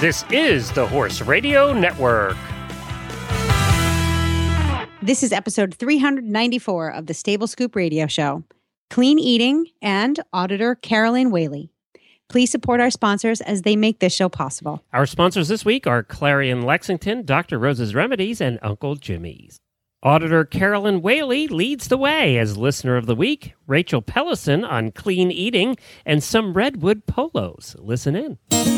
This is the Horse Radio Network. This is episode 394 of the Stable Scoop Radio Show. Clean Eating and auditor Carolyn Whaley. Please support our sponsors as they make this show possible. Our sponsors this week are Clarion Lexington, Dr. Rose's Remedies, and Uncle Jimmy's. Auditor Carolyn Whaley leads the way as listener of the week, Rachel Pellison on clean eating, and some redwood polos. Listen in.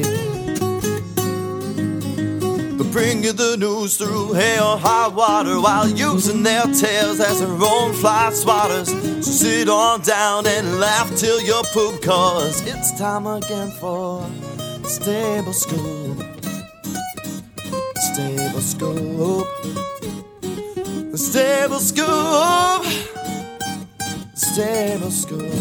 Bring you the news through hail or high water while using their tails as their own fly swatters. So sit on down and laugh till you poop, cause it's time again for Stable Scoop. Stable Scoop. Stable Scoop. Stable Scoop.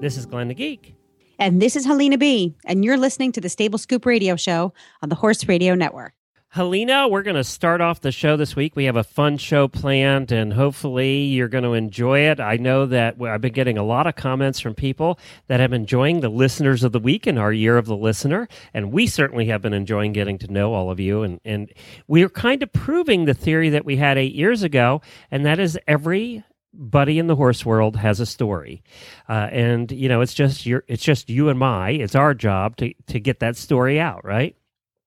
This is Glenn the Geek. And this is Helena B, and you're listening to the Stable Scoop Radio Show on the Horse Radio Network. Helena, we're going to start off the show this week. We have a fun show planned, and hopefully you're going to enjoy it. I know that I've been getting a lot of comments from people that have been enjoying the listeners of the week in our year of the listener, and we certainly have been enjoying getting to know all of you. And, and we're kind of proving the theory that we had eight years ago, and that is every buddy in the horse world has a story. Uh, and you know it's just your it's just you and my it's our job to to get that story out right?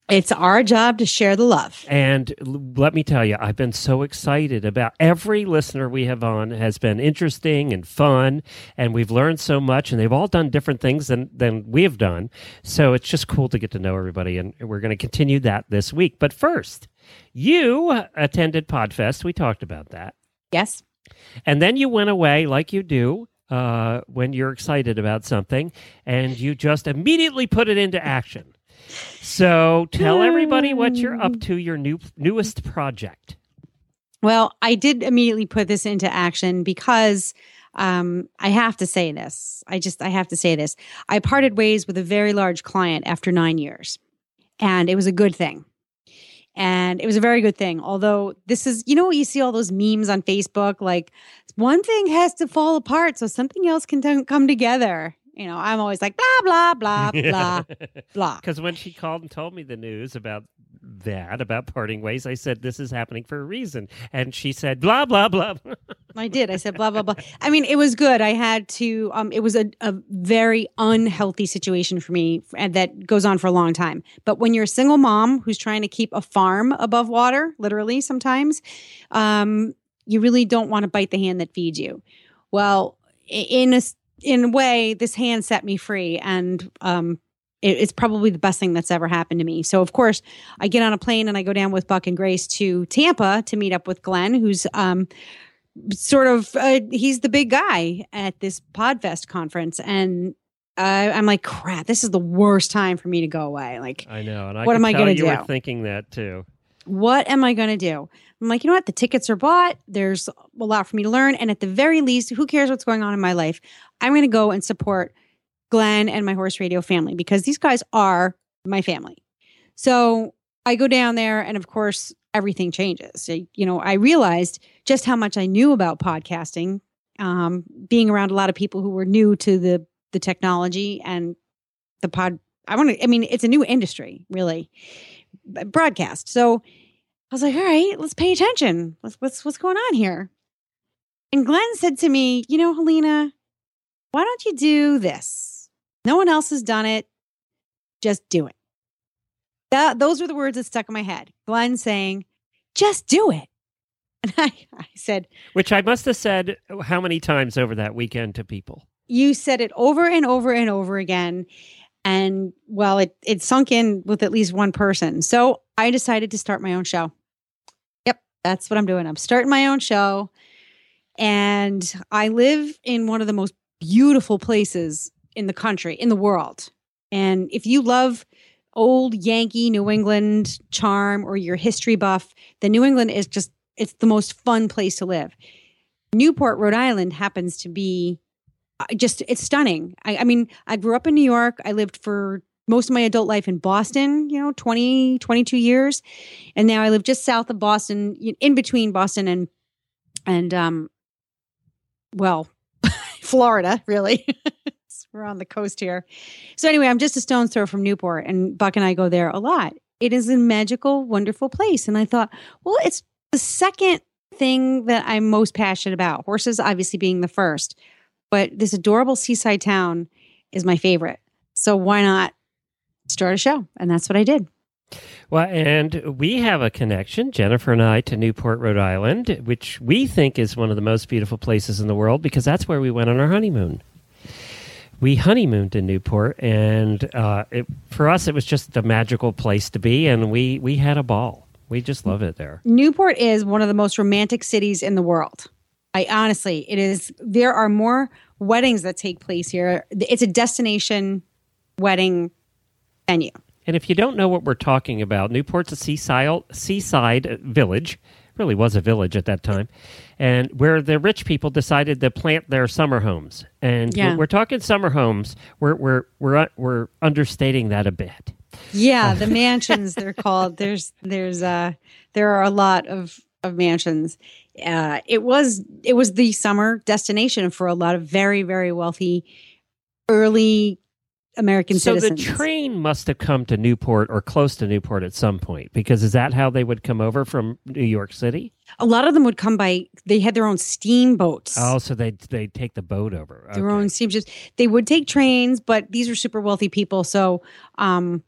It's our job to share the love. and l- let me tell you i've been so excited about every listener we have on has been interesting and fun and we've learned so much and they've all done different things than than we have done. So it's just cool to get to know everybody and we're going to continue that this week. But first you attended podfest. We talked about that. Yes? And then you went away like you do uh, when you're excited about something, and you just immediately put it into action. So tell everybody what you're up to, your new newest project. Well, I did immediately put this into action because um, I have to say this. I just, I have to say this. I parted ways with a very large client after nine years, and it was a good thing. And it was a very good thing. Although this is, you know, you see all those memes on Facebook, like one thing has to fall apart so something else can t- come together. You know, I'm always like, blah, blah, blah, blah, blah. Because when she called and told me the news about that, about parting ways, I said, This is happening for a reason. And she said, Blah, blah, blah. I did. I said blah blah blah. I mean, it was good. I had to. Um, it was a, a very unhealthy situation for me, and that goes on for a long time. But when you're a single mom who's trying to keep a farm above water, literally sometimes, um, you really don't want to bite the hand that feeds you. Well, in a in a way, this hand set me free, and um, it, it's probably the best thing that's ever happened to me. So, of course, I get on a plane and I go down with Buck and Grace to Tampa to meet up with Glenn, who's um, sort of uh, he's the big guy at this Podfest conference, and uh, I'm like, crap, this is the worst time for me to go away. Like, I know. And I What am I tell gonna you were do? thinking that too. what am I going to do? I'm like, you know what? The tickets are bought. There's a lot for me to learn, and at the very least, who cares what's going on in my life? I'm going to go and support Glenn and my horse radio family because these guys are my family. So I go down there, and of course, everything changes. You know, I realized just how much I knew about podcasting, um, being around a lot of people who were new to the the technology and the pod. I want to. I mean, it's a new industry, really, broadcast. So I was like, all right, let's pay attention. What's what's what's going on here? And Glenn said to me, you know, Helena, why don't you do this? No one else has done it. Just do it. That those were the words that stuck in my head. Glenn saying, just do it. And I, I said, Which I must have said how many times over that weekend to people. you said it over and over and over again. And well, it it sunk in with at least one person. So I decided to start my own show. Yep, that's what I'm doing. I'm starting my own show. And I live in one of the most beautiful places in the country, in the world. And if you love old Yankee New England charm or you're history buff, then New England is just it's the most fun place to live. Newport, Rhode Island happens to be uh, just it's stunning. I, I mean, I grew up in New York. I lived for most of my adult life in Boston, you know, 20, 22 years. And now I live just south of Boston, in between Boston and and um well, Florida, really. We're on the coast here. So anyway, I'm just a stone's throw from Newport and Buck and I go there a lot. It is a magical, wonderful place. And I thought, well, it's the second thing that I'm most passionate about. Horses obviously being the first, but this adorable seaside town is my favorite. So why not start a show? And that's what I did. Well, and we have a connection, Jennifer and I, to Newport, Rhode Island, which we think is one of the most beautiful places in the world because that's where we went on our honeymoon. We honeymooned in Newport, and uh, it, for us, it was just a magical place to be, and we we had a ball. We just love it there. Newport is one of the most romantic cities in the world. I honestly, it is. There are more weddings that take place here. It's a destination wedding venue. And if you don't know what we're talking about, Newport's a seaside seaside village. Really was a village at that time, and where the rich people decided to plant their summer homes. And yeah. we're talking summer homes. We're we're we're we're understating that a bit. Yeah, the mansions they're called. There's there's uh there are a lot of of mansions. Uh, it was it was the summer destination for a lot of very very wealthy early American so citizens. So the train must have come to Newport or close to Newport at some point because is that how they would come over from New York City? A lot of them would come by. They had their own steamboats. Oh, so they they take the boat over. Their okay. own steamships. They would take trains, but these are super wealthy people. So, um,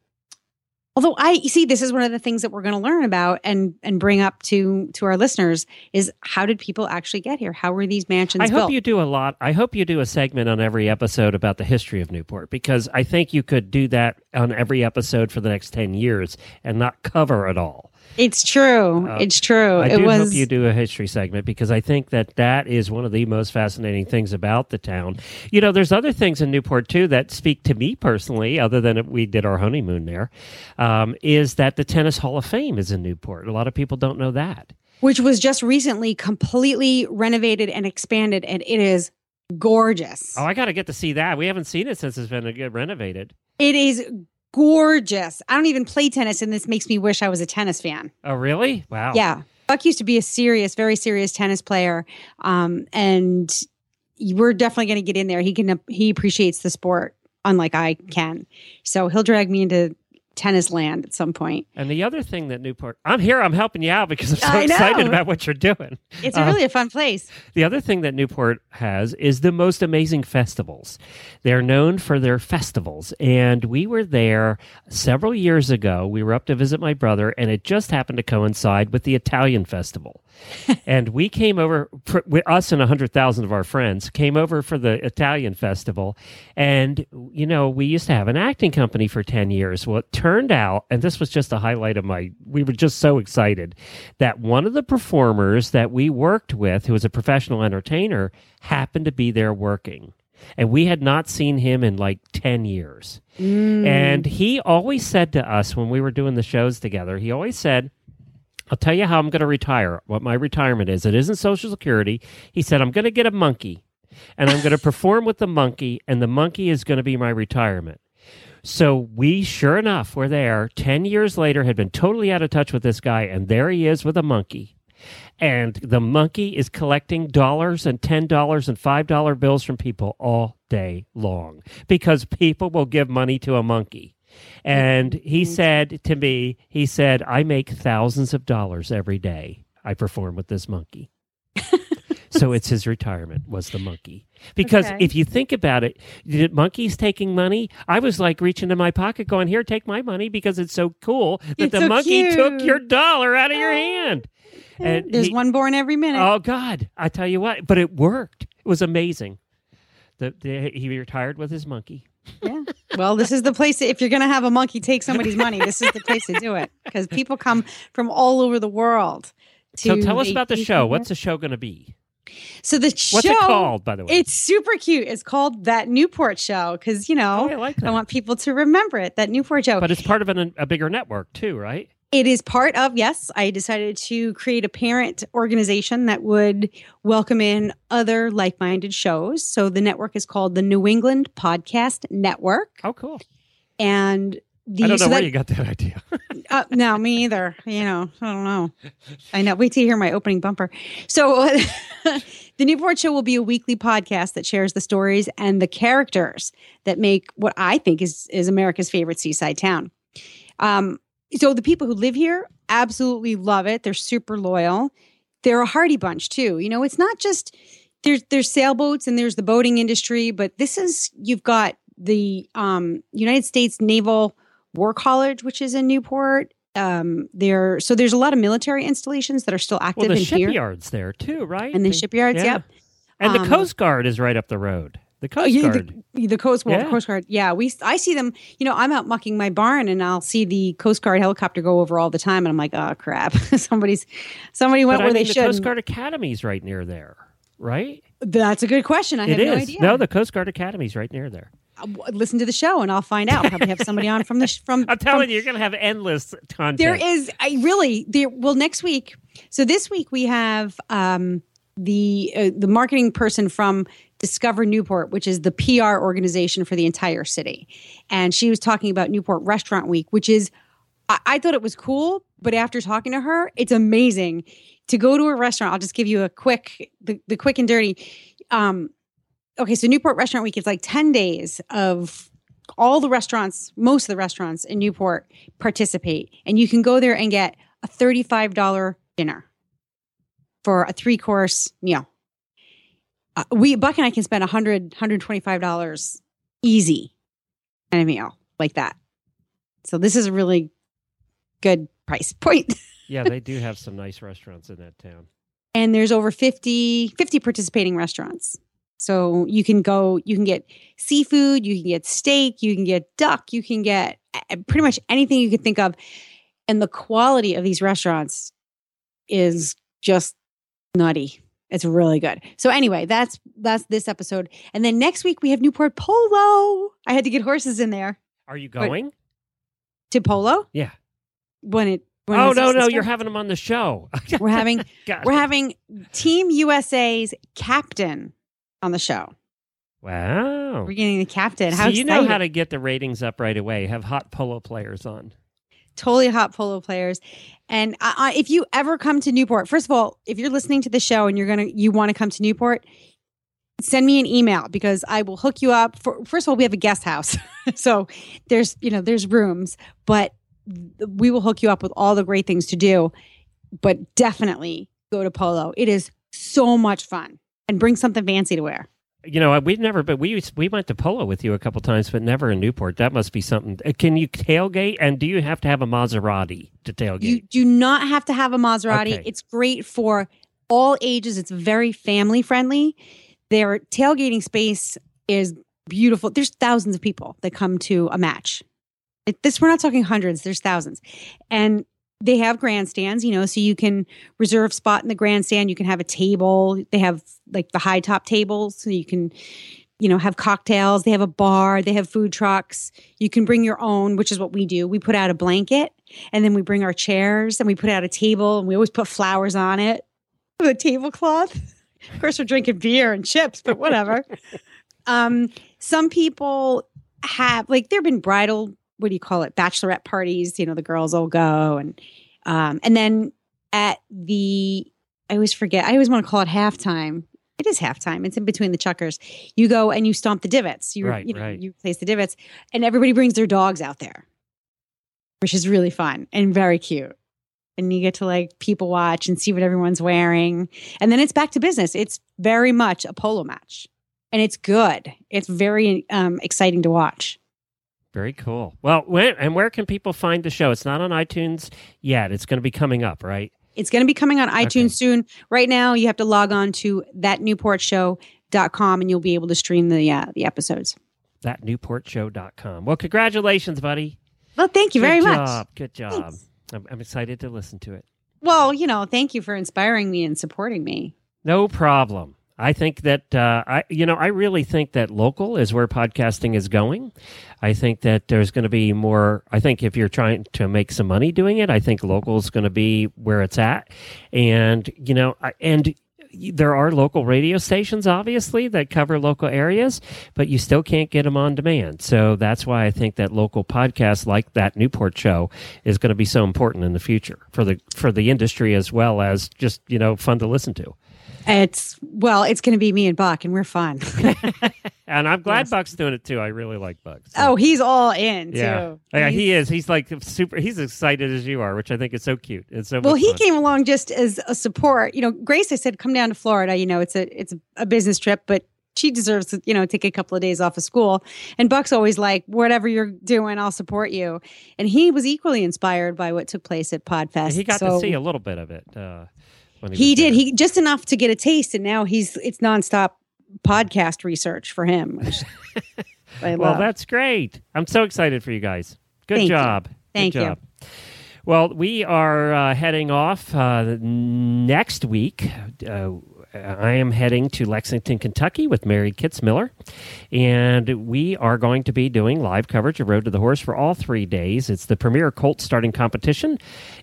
although i you see this is one of the things that we're going to learn about and and bring up to to our listeners is how did people actually get here how were these mansions i built? hope you do a lot i hope you do a segment on every episode about the history of newport because i think you could do that on every episode for the next 10 years and not cover it all it's true. Uh, it's true. I it do was... hope you do a history segment because I think that that is one of the most fascinating things about the town. You know, there's other things in Newport too that speak to me personally, other than we did our honeymoon there. Um, is that the Tennis Hall of Fame is in Newport? A lot of people don't know that. Which was just recently completely renovated and expanded, and it is gorgeous. Oh, I got to get to see that. We haven't seen it since it's been renovated. It is gorgeous. I don't even play tennis, and this makes me wish I was a tennis fan. Oh, really? Wow. Yeah. Buck used to be a serious, very serious tennis player. Um, and we're definitely going to get in there. He can, he appreciates the sport unlike I can. So he'll drag me into tennis land at some point. And the other thing that Newport, I'm here, I'm helping you out because I'm so excited about what you're doing. It's uh, really a fun place. The other thing that Newport has is the most amazing festivals. They're known for their festivals. And we were there several years ago. We were up to visit my brother, and it just happened to coincide with the Italian festival. and we came over, for, us and 100,000 of our friends came over for the Italian festival. And, you know, we used to have an acting company for 10 years. Well, it turned out, and this was just a highlight of my, we were just so excited that one of the performers that we worked with, who was a professional entertainer, happened to be there working and we had not seen him in like 10 years. Mm. And he always said to us when we were doing the shows together, he always said, I'll tell you how I'm going to retire, what my retirement is. It isn't Social Security. He said, I'm going to get a monkey and I'm going to perform with the monkey, and the monkey is going to be my retirement. So we, sure enough, were there 10 years later, had been totally out of touch with this guy, and there he is with a monkey. And the monkey is collecting dollars and $10 and $5 bills from people all day long because people will give money to a monkey. And he mm-hmm. said to me, he said, I make thousands of dollars every day I perform with this monkey. so it's his retirement was the monkey. Because okay. if you think about it, did monkeys taking money? I was like reaching in my pocket going, here, take my money because it's so cool that it's the so monkey cute. took your dollar out of your hand. And There's he, one born every minute. Oh God, I tell you what, but it worked. It was amazing. The, the, he retired with his monkey. Yeah. Well, this is the place. if you're going to have a monkey take somebody's money, this is the place to do it because people come from all over the world. To So tell us about the show. What's the show going to be? So the show What's it called, by the way? It's super cute. It's called that Newport show because you know Oh, I like. I want people to remember it. That Newport show. but it's part of an, a bigger network too, right? It is part of, yes, I decided to create a parent organization that would welcome in other like minded shows. So the network is called the New England Podcast Network. Oh, cool. And the, I don't know so where that- you got that idea. uh, no, me either. You know, I don't know. I know. Wait till you hear my opening bumper. So, the Newport Show will be a weekly podcast that shares the stories and the characters that make what I think is is America's favorite seaside town. Um, so the people who live here absolutely love it. They're super loyal. They're a hardy bunch too. You know, it's not just there's there's sailboats and there's the boating industry, but this is you've got the um, United States Naval War College, which is in Newport. Um, there, so there's a lot of military installations that are still active well, the in here, shipyards there too, right? and the They- shipyards. yeah. Yep. And the Um, Coast Guard is right up the road. The Coast Oh, yeah, Guard. the, the Coast well, Yeah. Coast Guard. Yeah, we I see them. You know, I'm out mucking my barn, and I'll see the Coast Guard helicopter go over all the time, and I'm like, oh crap, somebody's somebody went but where I mean, they the should. Coast Guard Academy's right near there, right? That's a good question. I It have no idea. No, the Coast Guard Academy's right near there. Uh, Listen to the show, and I'll find out. Probably have somebody on from the sh- from. I'm telling from- you, you're going to have endless content. There is. I really. There. Well, next week. So this week we have um, the uh, the marketing person from Discover Newport, which is the PR organization for the entire city, and she was talking about Newport Restaurant Week, which is. I, I thought it was cool, but after talking to her, it's amazing to go to a restaurant. I'll just give you a quick, the, the quick and dirty. Um, okay, so Newport Restaurant Week is like ten days of all the restaurants, most of the restaurants in Newport participate, and you can go there and get a thirty-five dollar dinner for a three-course meal. Uh, we Buck and I can spend a hundred, hundred twenty-five dollars easy on a meal like that. So this is a really good price point. yeah, they do have some nice restaurants in that town. and there's over 50, 50 participating restaurants. So you can go, you can get seafood, you can get steak, you can get duck, you can get uh, pretty much anything you could think of. And the quality of these restaurants is just nutty. It's really good. So anyway, that's that's this episode. And then next week we have Newport Polo. I had to get horses in there Are you going? to Polo Yeah. when it. When Oh no, no, you're having them on the show. We're having we're having Team USA's captain on the show. Wow. We're getting the captain. So How you know how to get the ratings up right away. Have hot polo players on. Totally hot polo players. And I, I, if you ever come to Newport, first of all, if you're listening to the show and you're gonna you want to come to Newport, send me an email because I will hook you up. For first of all, we have a guest house, so there's you know there's rooms, but we will hook you up with all the great things to do. But definitely go to Polo. It is so much fun, and bring something fancy to wear. You know, we've never, but we we went to polo with you a couple times, but never in Newport. That must be something. Uh, Can you tailgate? And do you have to have a Maserati to tailgate? You do not have to have a Maserati. Okay. It's great for all ages. It's very family friendly. Their tailgating space is beautiful. There's thousands of people that come to a match. It, this we're not talking hundreds. There's thousands, and they have grandstands. You know, so you can reserve spot in the grandstand. You can have a table. They have like the high top tables, so you can. You know, have cocktails. They have a bar. They have food trucks. You can bring your own, which is what we do. We put out a blanket and then we bring our chairs and we put out a table and we always put flowers on it with a tablecloth. Of course, we're drinking beer and chips, but whatever. um, some people have like there have been bridal, what do you call it, bachelorette parties. You know, the girls all go and um, and then at the I always forget. I always want to call it halftime. It is halftime. It's in between the chukkers. You go and you stomp the divots. You, Right, you know, right. you place the divots, and everybody brings their dogs out there, which is really fun and very cute. And you get to like people watch and see what everyone's wearing, and then it's back to business. It's very much a polo match, and it's good. It's very um, exciting to watch. Very cool. Well, when, and where can people find the show? It's not on iTunes yet. It's going to be coming up, right? It's going to be coming on iTunes Okay. soon. Right now, you have to log on to thatnewportshow.com and you'll be able to stream the uh, the episodes. Thatnewportshow.com. Well, congratulations, buddy. Well, thank you very Good much. Good job. I'm, I'm excited to listen to it. Well, you know, thank you for inspiring me and supporting me. No problem. I think that uh, I, you know, I really think that local is where podcasting is going. I think that there's going to be more. I think if you're trying to make some money doing it, I think local is going to be where it's at. And you know, I, and there are local radio stations, obviously, that cover local areas, but you still can't get them on demand. So that's why I think that local podcasts like that Newport show is going to be so important in the future for the for the industry as well as just you know fun to listen to. It's well, it's going to be me and Buck, and we're fun. and I'm glad Yes. Buck's doing it too. I really like Buck. So- oh, he's all in yeah, too. yeah, He's- he is. He's like super. He's excited as you are, which I think is so cute. It's so Well, he fun. came along just as a support. You know, Grace, I said, come down to Florida. You know, it's a it's a business trip, but she deserves to, you know, take a couple of days off of school. And Buck's always like, whatever you're doing, I'll support you. And he was equally inspired by what took place at Podfest. He got So to see a little bit of it. Uh, when he He did. there. He just enough to get a taste, and now he's it's nonstop podcast research for him. which I Well, love. that's great. I'm so excited for you guys. Good Thank you. job. Thank Good you. job. Well, we are uh, heading off uh, next week. Uh, I am heading to Lexington, Kentucky with Mary Kitzmiller, and we are going to be doing live coverage of Road to the Horse for all three days. It's the premier colt starting competition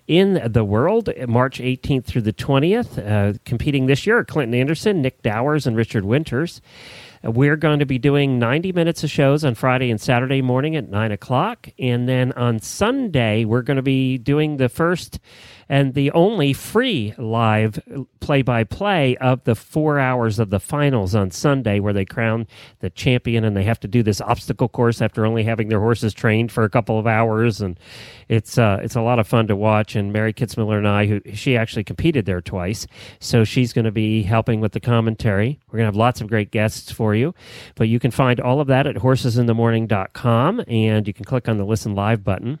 in the world, March 18th through the 20th. Uh, competing this year are Clinton Anderson, Nick Dowers, and Richard Winters. We're going to be doing 90 minutes of shows on Friday and Saturday morning at 9 o'clock. And then on Sunday, we're going to be doing the first and the only free live play by play of the four hours of the finals on Sunday, where they crown the champion and they have to do this obstacle course after only having their horses trained for a couple of hours. And it's, uh, it's a lot of fun to watch. And Mary Kitzmiller and I, who she actually competed there twice, so she's going to be helping with the commentary. We're going to have lots of great guests for you, but you can find all of that at horsesinthemorning.com and you can click on the listen live button.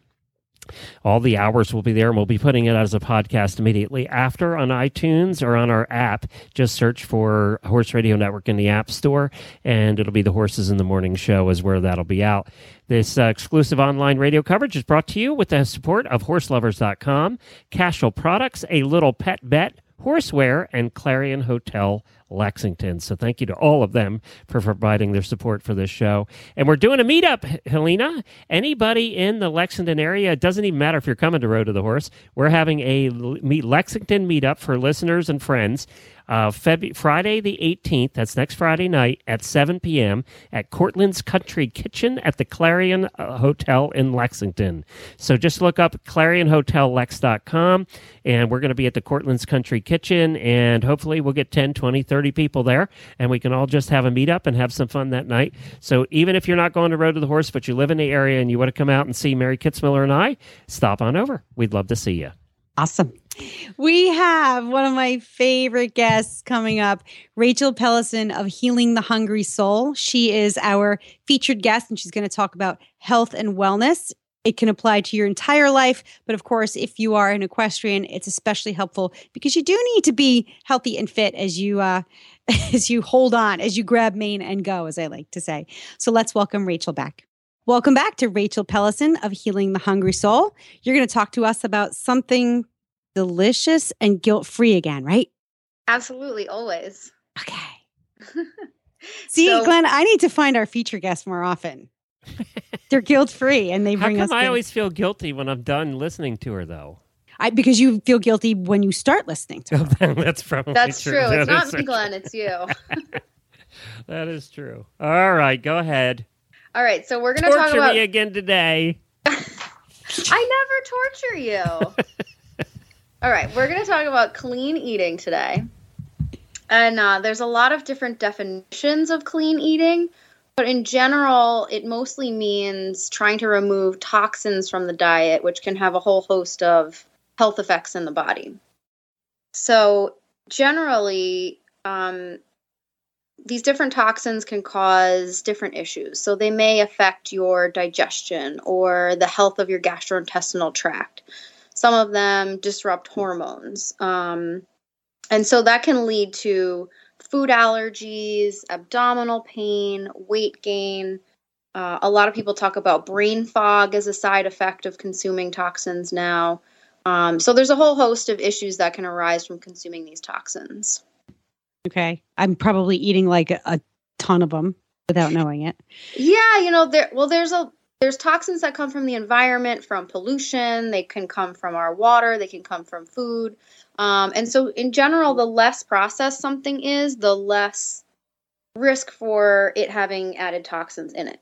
All the hours will be there, and we'll be putting it out as a podcast immediately after on iTunes or on our app. Just search for Horse Radio Network in the App Store, and it'll be the Horses in the Morning show, is where that'll be out. This uh, exclusive online radio coverage is brought to you with the support of HorseLovers.com, Cashel Products, A Little Pet Bet, Horseware, and Clarion Hotel Lexington. So thank you to all of them for providing their support for this show. And we're doing a meetup, Helena. Anybody in the Lexington area, it doesn't even matter if you're coming to Road to the Horse. We're having a meet Lexington meetup for listeners and friends. Uh, Feb- Friday the 18th, that's next Friday night at 7 p.m. at Cortland's Country Kitchen at the Clarion uh, Hotel in Lexington. So just look up clarionhotellex.com and we're going to be at the Cortland's Country Kitchen and hopefully we'll get 10, 20, 30 people there and we can all just have a meetup and have some fun that night. So even if you're not going to Road to the Horse, but you live in the area and you want to come out and see Mary Kitzmiller and I, stop on over. We'd love to see you. Awesome. We have one of my favorite guests coming up, Rachel Pellison of Healing the Hungry Soul. She is our featured guest, and she's going to talk about health and wellness. It can apply to your entire life, but of course, if you are an equestrian, it's especially helpful because you do need to be healthy and fit as you uh, as you hold on, as you grab mane and go, as I like to say. So let's welcome Rachel back. Welcome back to Rachel Pellison of Healing the Hungry Soul. You're going to talk to us about something delicious and guilt free again, right? Absolutely, always. Okay. See, So- Glenn, I need to find our feature guests more often. They're guilt free and they bring How bring come us. I good- always feel guilty when I'm done listening to her, though? I, because you feel guilty when you start listening to her. That's probably That's true. That It's not is- me, Glenn. It's you. That is true. All right, go ahead. All right, so we're going to talk Torture about. me again today. I never torture you. All right, we're going to talk about clean eating today. And uh, there's a lot of different definitions of clean eating, but in general, it mostly means trying to remove toxins from the diet, which can have a whole host of health effects in the body. So, generally, um, these different toxins can cause different issues. So, they may affect your digestion or the health of your gastrointestinal tract. Some of them disrupt hormones. Um, and so that can lead to food allergies, abdominal pain, weight gain. Uh, a lot of people talk about brain fog as a side effect of consuming toxins now. Um, so there's a whole host of issues that can arise from consuming these toxins. Okay. I'm probably eating like a, a ton of them without knowing it. Yeah, you know, there well there's a there's toxins that come from the environment, from pollution, they can come from our water, they can come from food. Um, and so in general, the less processed something is, the less risk for it having added toxins in it.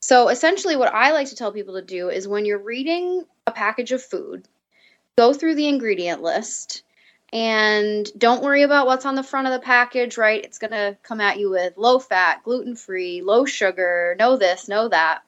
So essentially what I like to tell people to do is when you're reading a package of food, go through the ingredient list and don't worry about what's on the front of the package, right? It's going to come at you with low fat, gluten free, low sugar, no this, no that.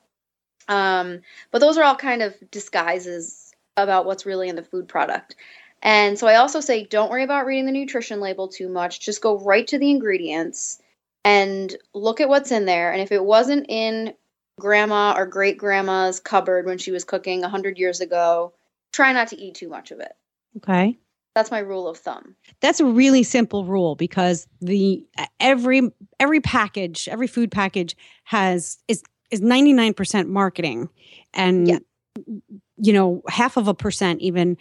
Um, but those are all kind of disguises about what's really in the food product. And so I also say don't worry about reading the nutrition label too much. Just go right to the ingredients and look at what's in there. And if it wasn't in grandma or great grandma's cupboard when she was cooking 100 years ago, try not to eat too much of it. Okay. That's my rule of thumb. That's a really simple rule because the every every package, every food package has is is 99% marketing and Yeah. you know, half of a percent even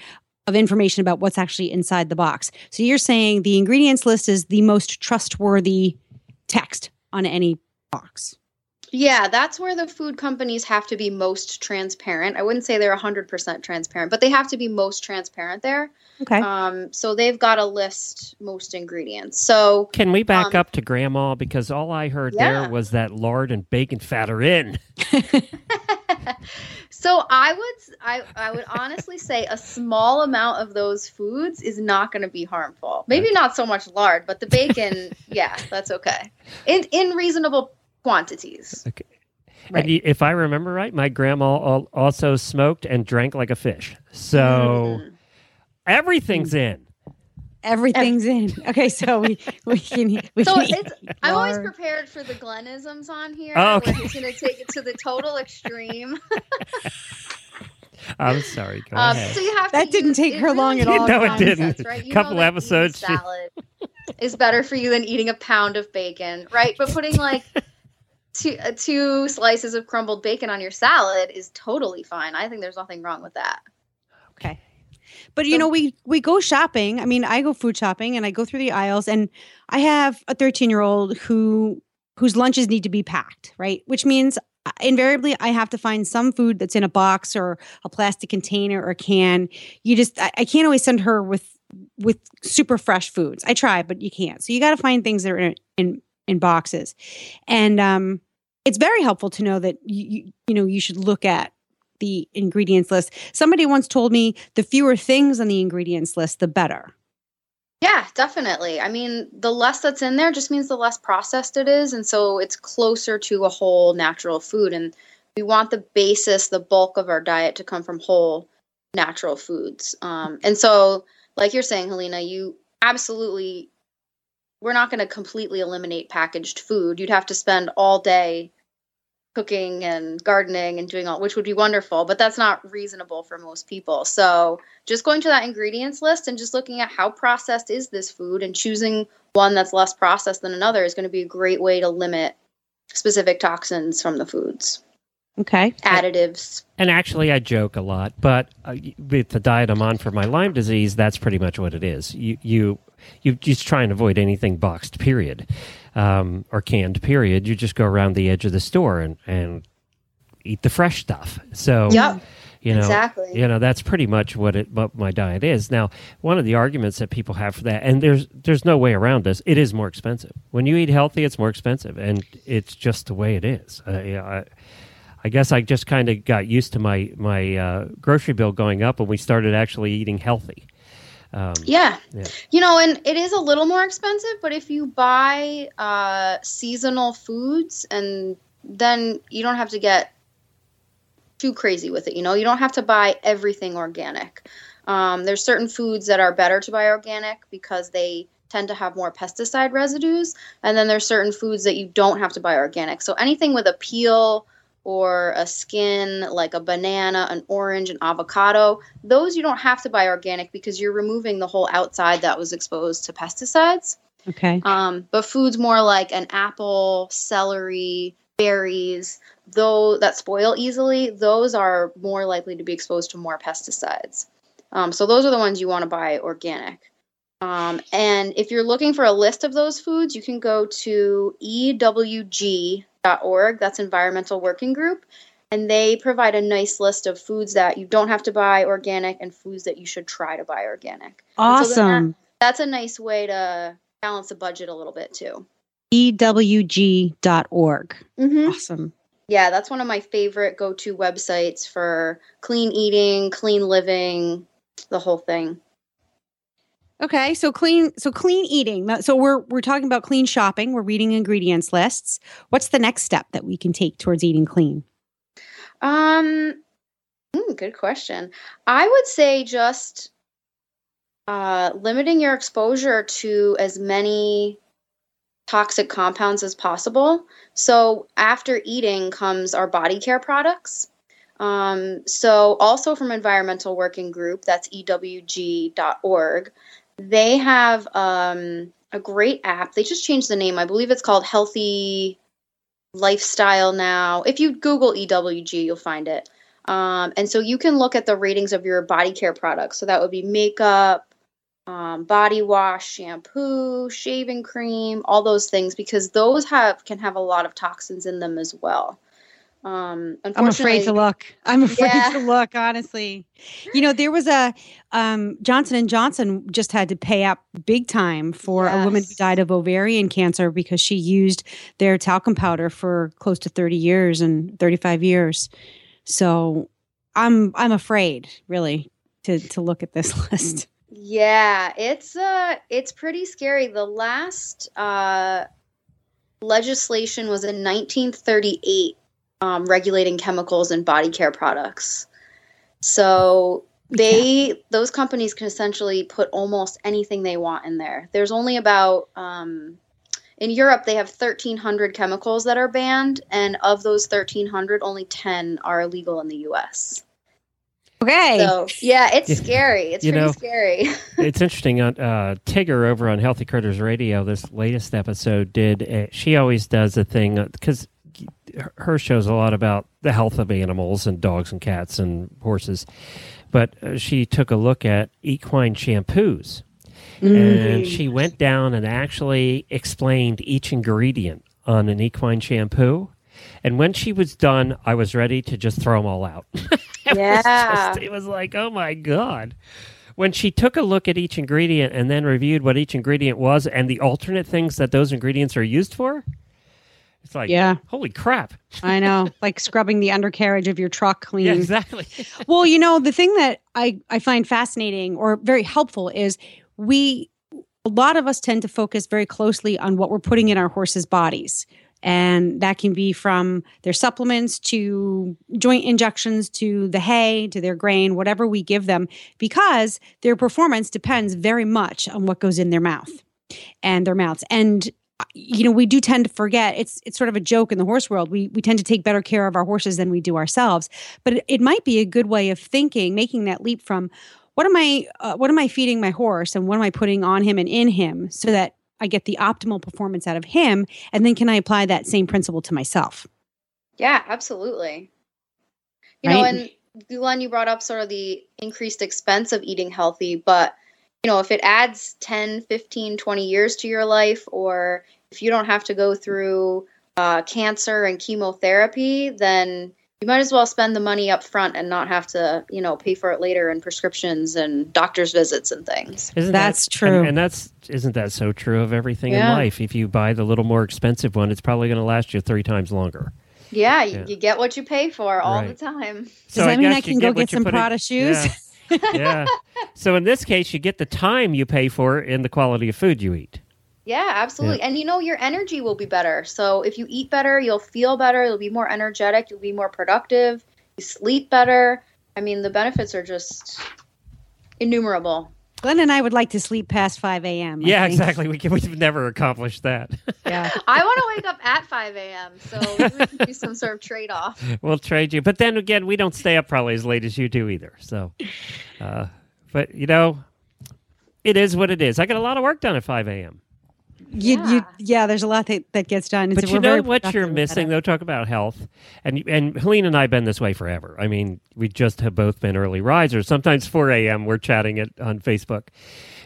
of information about what's actually inside the box. So you're saying the ingredients list is the most trustworthy text on any box. Yeah, that's where the food companies have to be most transparent. I wouldn't say they're 100% transparent, but they have to be most transparent there. Okay. Um, so they've got to list most ingredients. So Can we back Um, up to grandma? Because all I heard Yeah. there was that lard and bacon fat are in. so I would I, I would honestly say a small amount of those foods is not going to be harmful. Maybe not so much lard, but the bacon, yeah, that's okay. In in reasonable quantities. Okay. Right. And if I remember right, my grandma also smoked and drank like a fish. So Mm. everything's in. Everything's in. Okay, so we we can we So can eat it's I'm always prepared for the Glenisms on here. Oh, where okay. he's going to take it to the total extreme. I'm sorry. Go Um, ahead. so you have That to didn't use- take it her long at all. No, it didn't. sense, right? Couple know that episodes, she- salad is better for you than eating a pound of bacon, right? But putting like two, uh, two slices of crumbled bacon on your salad is totally fine. I think there's nothing wrong with that. Okay. But you So- know, we we go shopping. I mean, I go food shopping and I go through the aisles and I have a 13-year-old who whose lunches need to be packed, right? Which means uh, invariably I have to find some food that's in a box or a plastic container or a can. You just I, I can't always send her with with super fresh foods. I try, but you can't. So you got to find things that are in, in in boxes. And um it's very helpful to know that you, you you know you should look at the ingredients list. Somebody once told me the fewer things on the ingredients list, the better. Yeah, definitely. I mean, the less that's in there just means the less processed it is. And so it's closer to a whole natural food. And we want the basis, the bulk of our diet to come from whole natural foods. Um, and so, like you're saying, Helena, you absolutely, we're not going to completely eliminate packaged food. You'd have to spend all day cooking and gardening and doing all which would be wonderful but that's not reasonable for most people so just going to that ingredients list and just looking at how processed is this food and choosing one that's less processed than another is going to be a great way to limit specific toxins from the foods Okay. additives And actually, I joke a lot, but uh, with the diet I'm on for my Lyme disease, that's pretty much what it is. You you you just try and avoid anything boxed, period, um, or canned, period. You just go around the edge of the store and and eat the fresh stuff. So Yep, you know exactly. you know that's pretty much what it what my diet is now one of the arguments that people have for that and there's there's no way around this it is more expensive when you eat healthy it's more expensive and it's just the way it is uh, yeah, I, I guess I just kind of got used to my my uh, grocery bill going up when we started actually eating healthy. Um, Yeah. Yeah. You know, and it is a little more expensive, but if you buy uh, seasonal foods and then you don't have to get too crazy with it. You know, you don't have to buy everything organic. Um, there's certain foods that are better to buy organic because they tend to have more pesticide residues. And then there's certain foods that you don't have to buy organic. So anything with a peel or a skin, like a banana, an orange, an avocado, those you don't have to buy organic because you're removing the whole outside that was exposed to pesticides. Okay. Um, but foods more like an apple, celery, berries, though that spoil easily, those are more likely to be exposed to more pesticides. Um, so those are the ones you want to buy organic. Um, and if you're looking for a list of those foods, you can go to ewg.org. That's Environmental Working Group. And they provide a nice list of foods that you don't have to buy organic and foods that you should try to buy organic. And so Awesome. that- that's a nice way to balance the budget a little bit too. ewg.org. Mm-hmm. Awesome. Yeah, that's one of my favorite go to websites for clean eating, clean living, the whole thing. Okay, so clean so clean eating. So we're we're talking about clean shopping, we're reading ingredients lists. What's the next step that we can take towards eating clean? Um, hmm, good question. I would say just uh, limiting your exposure to as many toxic compounds as possible. So after eating comes our body care products. Um, so also from Environmental Working Group, that's ewg.org. They have um, a great app. They just changed the name. I believe it's called Healthy lifestyle now. If you Google EWG, you'll find it. Um, and so you can look at the ratings of your body care products. So that would be makeup, um, body wash, shampoo, shaving cream, all those things, because those have can have a lot of toxins in them as well. Um, I'm afraid to look. I'm afraid Yeah. to look, honestly. You know, there was a um, Johnson and Johnson just had to pay up big time for a woman who died of ovarian cancer because she used their talcum powder for close to 30 years and 35 years. So I'm I'm afraid, really, to to look at this list. Yeah, it's uh it's pretty scary. The last uh legislation was in 1938 um, regulating chemicals and body care products. So they those companies can essentially put almost anything they want in there. There's only about um, in Europe they have 1300 chemicals that are banned and of those 1300 only 10 are illegal in the US. Okay. So, yeah, it's You- scary. It's you pretty know, scary. it's interesting. On uh, Tigger over on Healthy Critters Radio, this latest episode did. Uh, she always does a thing because her show's a lot about the health of animals and dogs and cats and horses. But uh, she took a look at equine shampoos, and she went down and actually explained each ingredient on an equine shampoo. And when she was done, I was ready to just throw them all out. It was Yeah. just- it was like, oh my god. When she took a look at each ingredient and then reviewed what each ingredient was and the alternate things that those ingredients are used for, it's like, Yeah. holy crap. I know, like scrubbing the undercarriage of your truck clean. Yeah, exactly. well, you know, the thing that I, I find fascinating or very helpful is we, a lot of us tend to focus very closely on what we're putting in our horses' bodies. And that can be from their supplements to joint injections to the hay to their grain, whatever we give them, because their performance depends very much on what goes in their mouth and their mouths. And you know, we do tend to forget. It's it's sort of a joke in the horse world. We we tend to take better care of our horses than we do ourselves. But it, it might be a good way of thinking, making that leap from what am I uh, what am I feeding my horse and what am I putting on him and in him so that I get the optimal performance out of him, and then can I apply that same principle to myself? Yeah, absolutely. You know, and Glenn, you brought up sort of the increased expense of eating healthy, but you know, if it adds 10, 15, 20 years to your life, or if you don't have to go through uh, cancer and chemotherapy, then you might as well spend the money up front and not have to, you know, pay for it later in prescriptions and doctor's visits and things. Isn't That's that, true. And, and that's isn't that so true of everything Yeah. in life? If you buy the little more expensive one, it's probably going to last you three times longer. Yeah, you, Yeah. you get what you pay for all Right. the time. Does that mean I guess you can go what get some put in- Prada shoes? Yeah. Yeah. So in this case, you get the time you pay for in the quality of food you eat. Yeah, absolutely. And you know, your energy will be better. So if you eat better, you'll feel better, you'll be more energetic, you'll be more productive, you sleep better. I mean, the benefits are just innumerable. Glenn and I would like to sleep past five a.m. Yeah, think. exactly. We can, we've never accomplished that. Yeah. I want to wake up at 5 a.m., so we can do some sort of trade off. we'll trade you. But then again, we don't stay up probably as late as you do either. So, uh, but you know, it is what it is. I got a lot of work done at 5 a.m. you, Yeah. you, yeah, there's a lot that, that gets done. It's- But we're you know what you're missing, though. Talk about health, and and Helene and I have been this way forever. I mean, we just have both been early risers. Sometimes 4 a.m. We're chatting it on Facebook.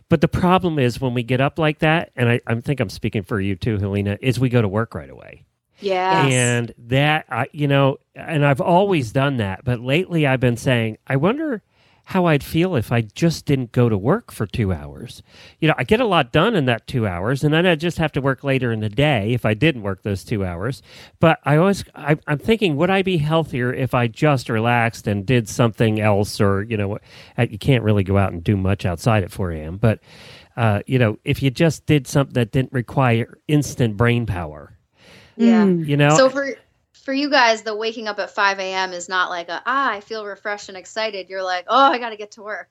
But the problem is when we get up like that, and I, I think I'm speaking for you too, Helena, is we go to work right away. Yeah. And that, I, you know, and I've always done that. But lately I've been saying, I wonder how I'd feel if I just didn't go to work for two hours. You know, I get a lot done in that two hours, and then I just have to work later in the day if I didn't work those two hours. But I always, I, I'm thinking, would I be healthier if I just relaxed and did something else? Or, you know, uh, you can't really go out and do much outside at 4 a.m. But, uh, you know, if you just did something that didn't require instant brain power, yeah. You know, So for for you guys, the waking up at 5 a.m. is not like a ah, I feel refreshed and excited. You're like, oh, I got to get to work.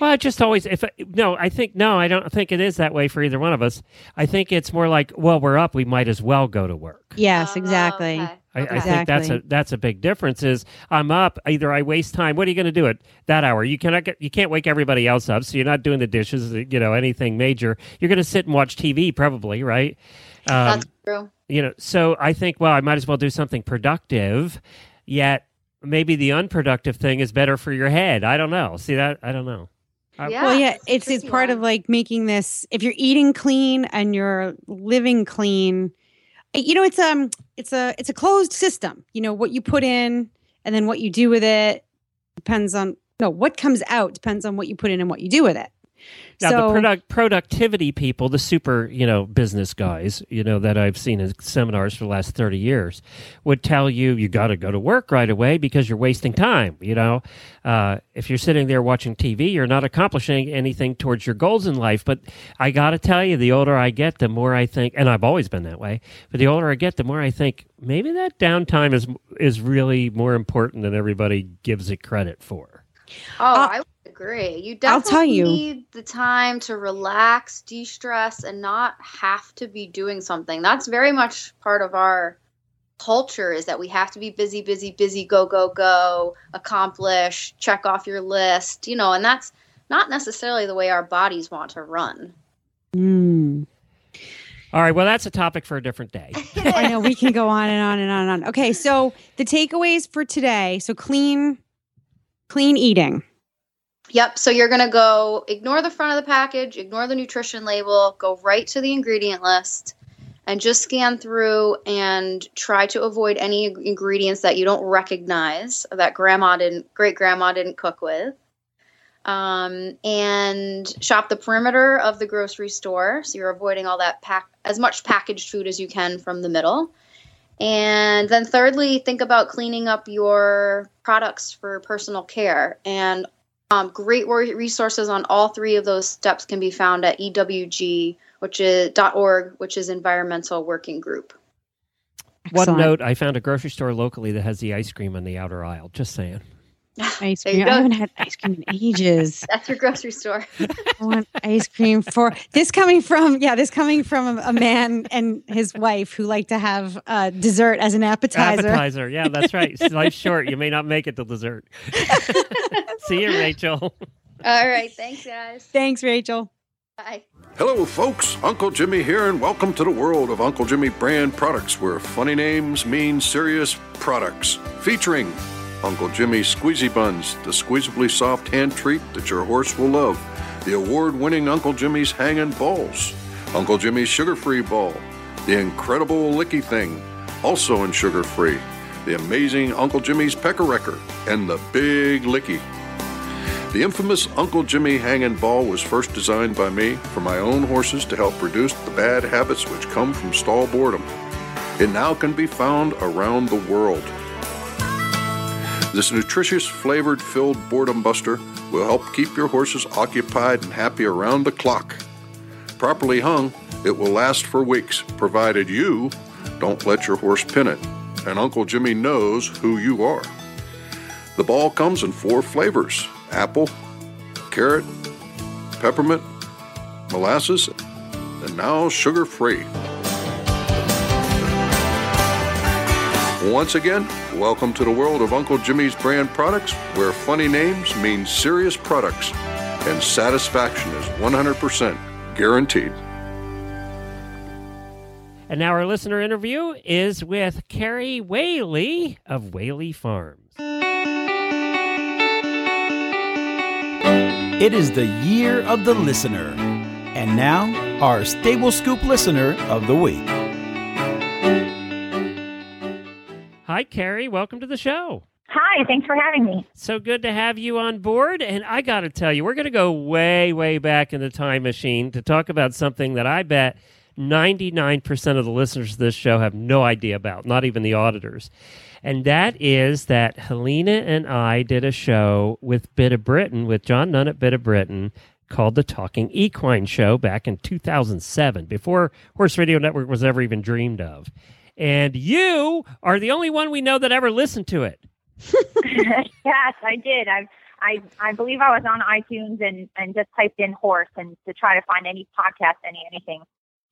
Well, I just always if I- no, I think no, I don't think it is that way for either one of us. I think it's more like, well, we're up, we might as well go to work. Yes, Oh, exactly. okay. I, Okay. I think that's a that's a big difference. Is I'm up, either I waste time. What are you going to do at that hour? You cannot get, you can't wake everybody else up, so you're not doing the dishes, you know, anything major. You're going to sit and watch TV, probably, right? Um, That's true. You know so i think well i might as well do something productive yet maybe the unproductive thing is better for your head i don't know see that i don't know Yeah. well, yeah, it's it's it's tricky part of like making this. If you're eating clean and you're living clean, eh, you know, it's um, it's a it's a closed system. You know what you put in, and then what you do with it depends on no what comes out depends on what you put in and what you do with it. Now so the product productivity people the super you know business guys you know that i've seen in seminars for the last 30 years would tell you you got to go to work right away because you're wasting time you know? Uh, if you're sitting there watching tv you're not accomplishing anything towards your goals in life. But i got to tell you the older i get the more i think and i've always been that way but the older i get the more i think maybe that downtime is is really more important than everybody gives it credit for. Oh, Uh, I would agree. You I'll definitely tell you. need the time to relax, de-stress, and not have to be doing something. That's very much part of our culture is that we have to be busy, busy, busy, go, go, go, accomplish, check off your list, you know, and that's not necessarily the way our bodies want to run. Mm. all right well that's a topic for a different day I know we can go on and on and on and on. Okay, so the takeaways for today. So clean, clean eating. Yep. So you're going to go ignore the front of the package, ignore the nutrition label, go right to the ingredient list, and just scan through and try to avoid any ingredients that you don't recognize that grandma didn't, great grandma didn't cook with. Um, and shop the perimeter of the grocery store. So you're avoiding all that pack, as much packaged food as you can from the middle. And then, thirdly, think about cleaning up your products for personal care. And um, great resources on all three of those steps can be found at EWG, which is .org, which is Environmental Working Group. one note i found a grocery store locally that has the ice cream on the outer aisle just saying Ice cream. I haven't had ice cream in ages. That's your grocery store. I want ice cream for this coming from yeah, this coming from a, a man and his wife who like to have uh, dessert as an appetizer. Appetizer. Yeah, that's right. Life's short. You may not make it to dessert. See you, Rachel. all right. Thanks, guys. Thanks, Rachel. Bye. Hello, folks. Uncle Jimmy here, and welcome to the world of Uncle Jimmy brand products, where funny names mean serious products. Featuring Uncle Jimmy's Squeezy Buns, the squeezably soft hand treat that your horse will love. The award winning Uncle Jimmy's Hangin' Balls. Uncle Jimmy's Sugar Free Ball. The incredible Licky Thing, also in sugar free. The amazing Uncle Jimmy's Pecker Wrecker. And the Big Licky. The infamous Uncle Jimmy Hangin' Ball was first designed by me for my own horses to help reduce the bad habits which come from stall boredom. It now can be found around the world. This nutritious, flavored filled boredom buster will help keep your horses occupied and happy around the clock. Properly hung, it will last for weeks, provided you don't let your horse pin it, and Uncle Jimmy knows who you are. The ball comes in four flavors apple, carrot, peppermint, molasses, and now sugar free. Once again, welcome to the world of Uncle Jimmy's brand products, where funny names mean serious products and satisfaction is 100% guaranteed. And now our listener interview is with Carrie Whaley of Whaley Farms. It is the year of the listener. And now, our Stable Scoop listener of the week. Hi, Carrie. Welcome to the show. Hi, thanks for having me. So good to have you on board. And I got to tell you, we're going to go way, way back in the time machine to talk about something that I bet 99% of the listeners to this show have no idea about, not even the auditors. And that is that Helena and I did a show with Bit of Britain, with John Nunn at Bit of Britain, called the Talking Equine Show back in 2007, before Horse Radio Network was ever even dreamed of. And you are the only one we know that ever listened to it. yes, I did. I I I believe I was on iTunes and and just typed in horse and to try to find any podcast, any anything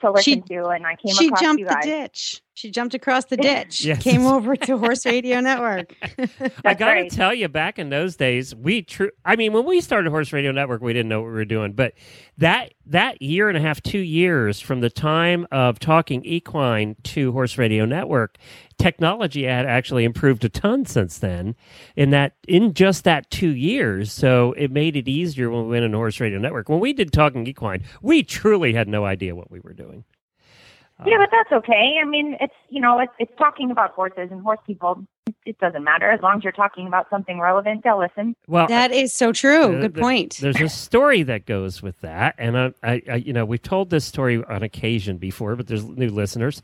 to listen She- to, and I came She across jumped you the ditch. She jumped across the ditch. Yes. Came over to Horse Radio Network. I got to right. tell you, back in those days, we true. I mean, when we started Horse Radio Network, we didn't know what we were doing. But that that year and a half, two years from the time of talking equine to Horse Radio Network, technology had actually improved a ton since then. In that, in just that two years, so it made it easier when we went into Horse Radio Network. When we did talking equine, we truly had no idea what we were doing. Yeah, but that's okay. I mean, it's you know, it's it's talking about horses and horse people. It, it doesn't matter as long as you're talking about something relevant. They'll listen. Well, that is so true. Good th- point. There's a story that goes with that, and I, I, I, you know, we've told this story on occasion before, but there's new listeners,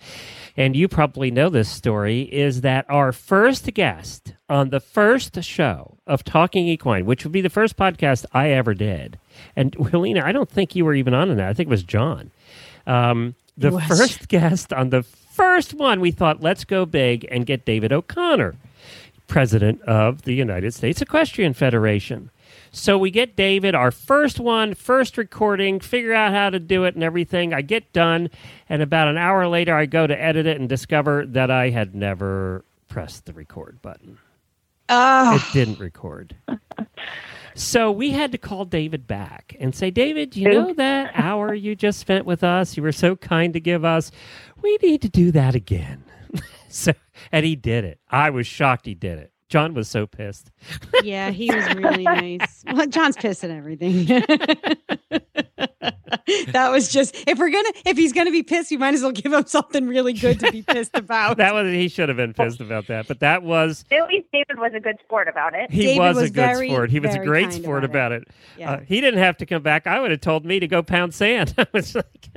and you probably know this story. Is that our first guest on the first show of Talking Equine, which would be the first podcast I ever did, and Helena, I don't think you were even on in that. I think it was John. Um, the first guest on the first one, we thought, let's go big and get David O'Connor president of the United States Equestrian Federation. So we get David, our first one, first recording, figure out how to do it and everything. I get done, and about an hour later, I go to edit it and discover that I had never pressed the record button. Oh, It didn't record. So we had to call David back and say, David, you know that hour you just spent with us? You were so kind to give us. We need to do that again. so, and he did it. I was shocked he did it. John was so pissed. yeah, he was really nice. Well, John's pissed at everything. that was just if we're gonna if he's gonna be pissed, we might as well give him something really good to be pissed about. That was he should have been pissed about that, but that was At least David was a good sport about it. he David was, was a good very, sport. He was a great sport about about it. Yeah. Uh, he didn't have to come back. I would have told me to go pound sand. I was like,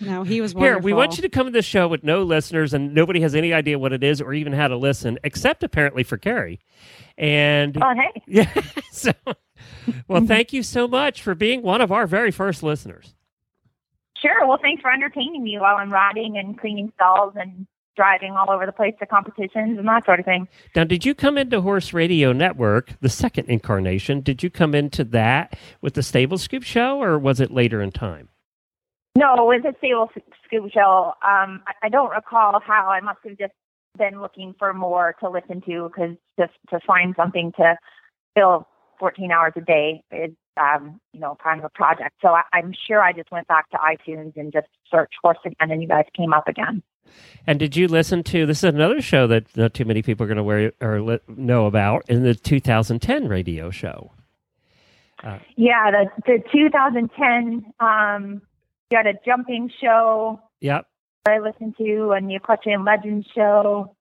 no, he was Here, we want you to come to the show with no listeners, and nobody has any idea what it is or even how to listen, except apparently for Carrie. And Oh, hey. yeah, so well, thank you so much for being one of our very first listeners. Sure. Well, thanks for entertaining me while I'm riding and cleaning stalls and driving all over the place to competitions and that sort of thing. Now, did you come into Horse Radio Network, the second incarnation? Did you come into that with the Stable Scoop show, or was it later in time? No, it was a stable scoop show. Um, I, I don't recall how. I must have just been looking for more to listen to because just to find something to fill 14 hours a day is, um, you know, kind of a project. So I, I'm sure I just went back to iTunes and just searched horse again, and you guys came up again. And did you listen to this is another show that not too many people are going to wear or li- know about in the 2010 radio show? Yeah, the the 2010 um, you had a jumping show Yep. I listened to, and the Equestrian Legends show.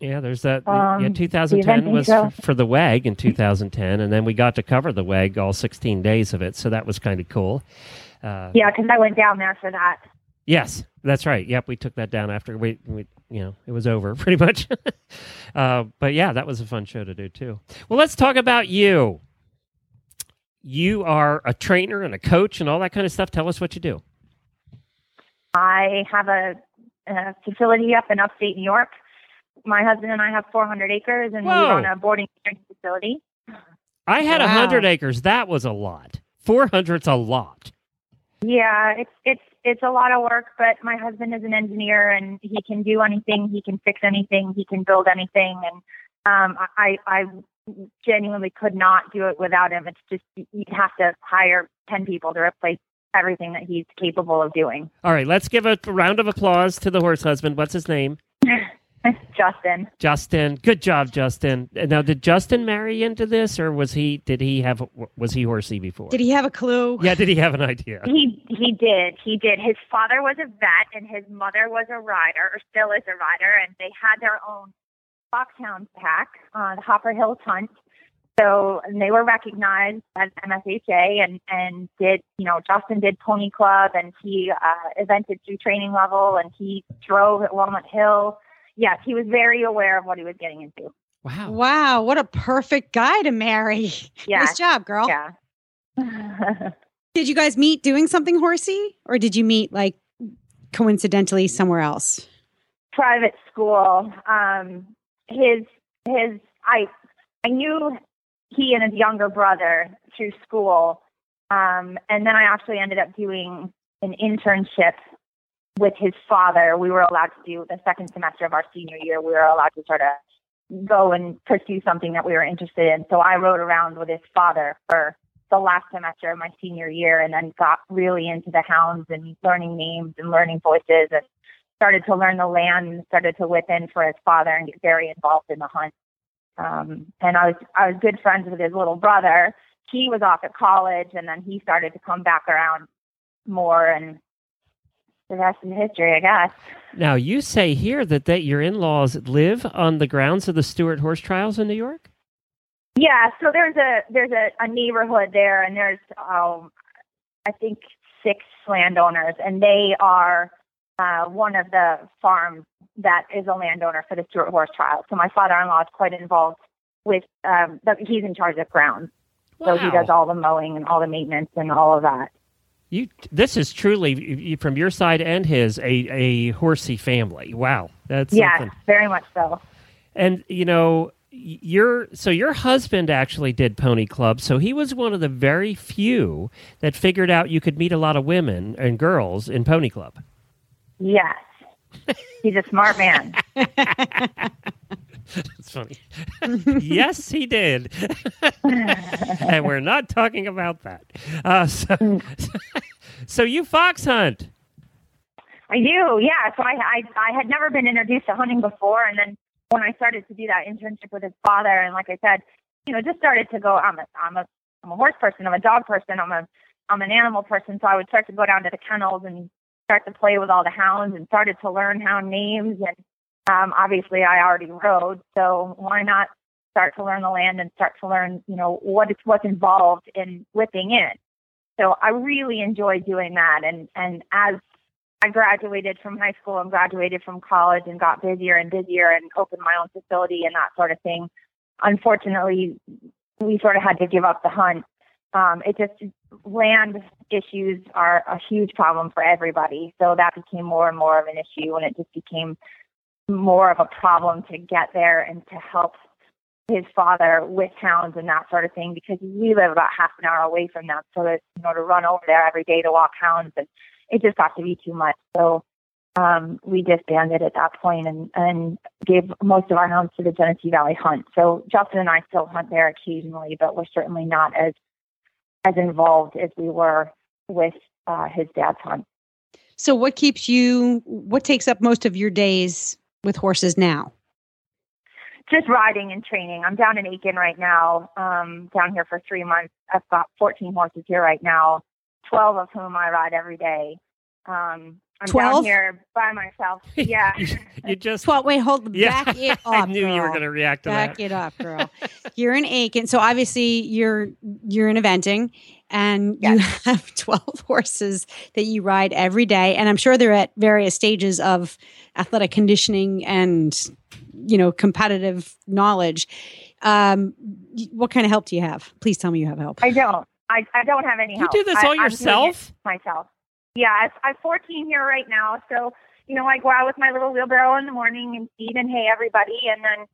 Yeah, there's that. Um, yeah, 2010 eventing was show. f- for the WEG in 2010, and then we got to cover the WEG all 16 days of it, so that was kind of cool. Uh, Yeah, because I went down there for that. Yes, that's right. Yep, we took that down after we, we you know, it was over pretty much. uh, but yeah, that was a fun show to do too. Well, let's talk about you. You are a trainer and a coach and all that kind of stuff. Tell us what you do. I have a, a facility up in upstate New York. My husband and I have 400 acres, and Whoa. we run a boarding facility. I had Wow. 100 acres. That was a lot. 400's a lot. Yeah, it's it's it's a lot of work, but my husband is an engineer, and he can do anything. He can fix anything. He can build anything, and um, I I genuinely could not do it without him. It's just you'd have to hire 10 people to replace everything that he's capable of doing. All right, let's give a round of applause to the horse husband. What's his name? Justin. Justin. Good job, Justin. Now, did Justin marry into this, or was he? Did he have? Was he horsey before? Did he have a clue? Yeah. Did he have an idea? He he did. He did. His father was a vet, and his mother was a rider, or still is a rider, and they had their own foxhound pack, uh, the Hopper Hills Hunt. So and they were recognized as MFHA, and and did you know Justin did Pony Club, and he uh, evented through training level, and he drove at Walnut Hill yes, he was very aware of what he was getting into. Wow. Wow. What a perfect guy to marry. Yeah. Nice job, girl. Yeah. did you guys meet doing something horsey or did you meet like coincidentally somewhere else? Private school. Um, his, his, I, I knew he and his younger brother through school. Um, and then I actually ended up doing an internship with his father, we were allowed to do the second semester of our senior year. We were allowed to sort of go and pursue something that we were interested in. So I rode around with his father for the last semester of my senior year and then got really into the hounds and learning names and learning voices and started to learn the land and started to whip in for his father and get very involved in the hunt. Um, and I was I was good friends with his little brother. He was off at college and then he started to come back around more and the rest is history, I guess. Now, you say here that, that your in laws live on the grounds of the Stuart Horse Trials in New York? Yeah, so there's a there's a, a neighborhood there, and there's um, I think six landowners, and they are uh, one of the farms that is a landowner for the Stuart Horse Trials. So my father-in-law is quite involved with. Um, the, he's in charge of grounds, wow. so he does all the mowing and all the maintenance and all of that. You, this is truly from your side and his a a horsey family. Wow, that's yeah, something. very much so. And you know, your so your husband actually did Pony Club, so he was one of the very few that figured out you could meet a lot of women and girls in Pony Club. Yes, he's a smart man. That's funny. yes, he did. and we're not talking about that. Uh, so, so you fox hunt. I do, yeah. So I, I I had never been introduced to hunting before, and then when I started to do that internship with his father, and like I said, you know, just started to go. I'm a I'm a I'm a horse person. I'm a dog person. I'm a I'm an animal person. So I would start to go down to the kennels and start to play with all the hounds, and started to learn hound names and um, obviously, I already rode, so why not start to learn the land and start to learn, you know, what it's what's involved in whipping in. So I really enjoy doing that, and and as I graduated from high school and graduated from college and got busier and busier and opened my own facility and that sort of thing. Unfortunately, we sort of had to give up the hunt. Um, it just land issues are a huge problem for everybody. So that became more and more of an issue, and it just became more of a problem to get there and to help his father with hounds and that sort of thing because we live about half an hour away from them. So that you know to run over there every day to walk hounds and it just got to be too much. So um, we disbanded at that point and, and gave most of our hounds to the Genesee Valley Hunt. So Justin and I still hunt there occasionally, but we're certainly not as as involved as we were with uh, his dad's hunt. So what keeps you what takes up most of your days with horses now? Just riding and training. I'm down in Aiken right now, um, down here for three months. I've got 14 horses here right now, 12 of whom I ride every day. Um, I'm 12? down here by myself. Yeah. you just Twelve. Wait, hold. yeah. Back it up. I knew you were girl. going to react to Back that. it up, girl. you're in Aiken, so obviously you're you're in eventing, and you have twelve horses that you ride every day, and I'm sure they're at various stages of athletic conditioning and you know competitive knowledge. Um, what kind of help do you have? Please tell me you have help. I don't. I, I don't have any You do this I- all I'm doing it yourself? myself. Yeah, I, I'm 14 here right now, so you know I go out with my little wheelbarrow in the morning and feed and hay everybody, and then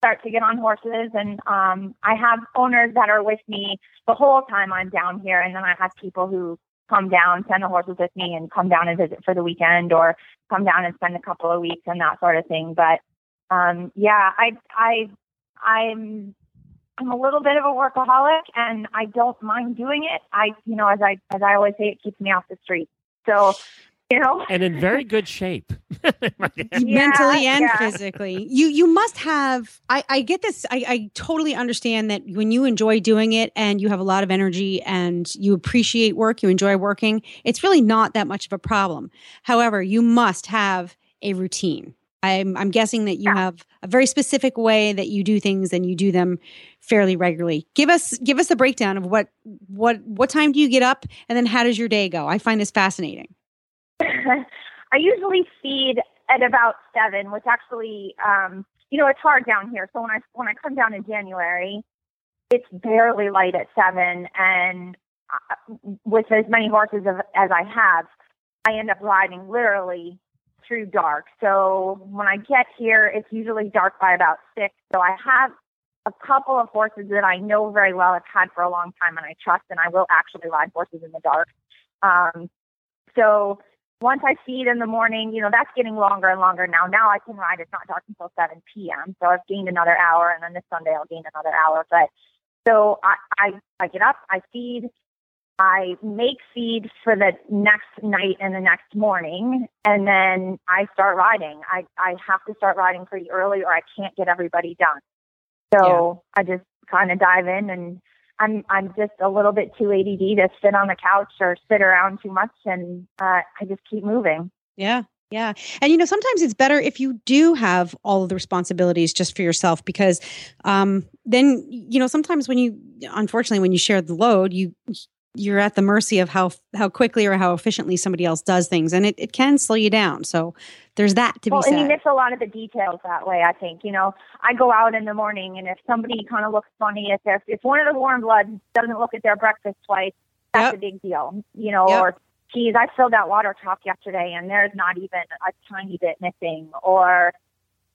start to get on horses. And um, I have owners that are with me the whole time I'm down here, and then I have people who come down, send the horses with me, and come down and visit for the weekend, or come down and spend a couple of weeks and that sort of thing. But um, yeah, I I I'm I'm a little bit of a workaholic and I don't mind doing it. I, you know, as I as I always say, it keeps me off the street. So, you know, and in very good shape. mentally and yeah. physically. You you must have I, I get this I, I totally understand that when you enjoy doing it and you have a lot of energy and you appreciate work, you enjoy working, it's really not that much of a problem. However, you must have a routine. I'm I'm guessing that you Yeah. have a very specific way that you do things and you do them fairly regularly. Give us give us a breakdown of what what what time do you get up and then how does your day go? I find this fascinating. I usually feed at about seven, which actually, um, you know, it's hard down here. So when I when I come down in January, it's barely light at seven, and uh, with as many horses as, as I have, I end up riding literally through dark. So when I get here, it's usually dark by about six. So I have a couple of horses that I know very well, I've had for a long time, and I trust, and I will actually ride horses in the dark. Um, so once I feed in the morning, you know, that's getting longer and longer now. Now I can ride. It's not dark until 7 p.m. So I've gained another hour, and then this Sunday I'll gain another hour. But so I, I, I get up, I feed, I make feed for the next night and the next morning, and then I start riding. I, I have to start riding pretty early, or I can't get everybody done. So I just kind of dive in and I'm I'm just a little bit too ADD to sit on the couch or sit around too much, and uh, I just keep moving. Yeah. Yeah. And you know, sometimes it's better if you do have all of the responsibilities just for yourself because um then you know, sometimes when you unfortunately when you share the load, you you're at the mercy of how how quickly or how efficiently somebody else does things and it, it can slow you down. So there's that to well, be and you said. miss a lot of the details that way. I think you know, I go out in the morning, and if somebody kind of looks funny, if if if one of the warm bloods doesn't look at their breakfast twice, that's Yep. a big deal. You know, Yep. or geez, I filled that water top yesterday, and there's not even a tiny bit missing, or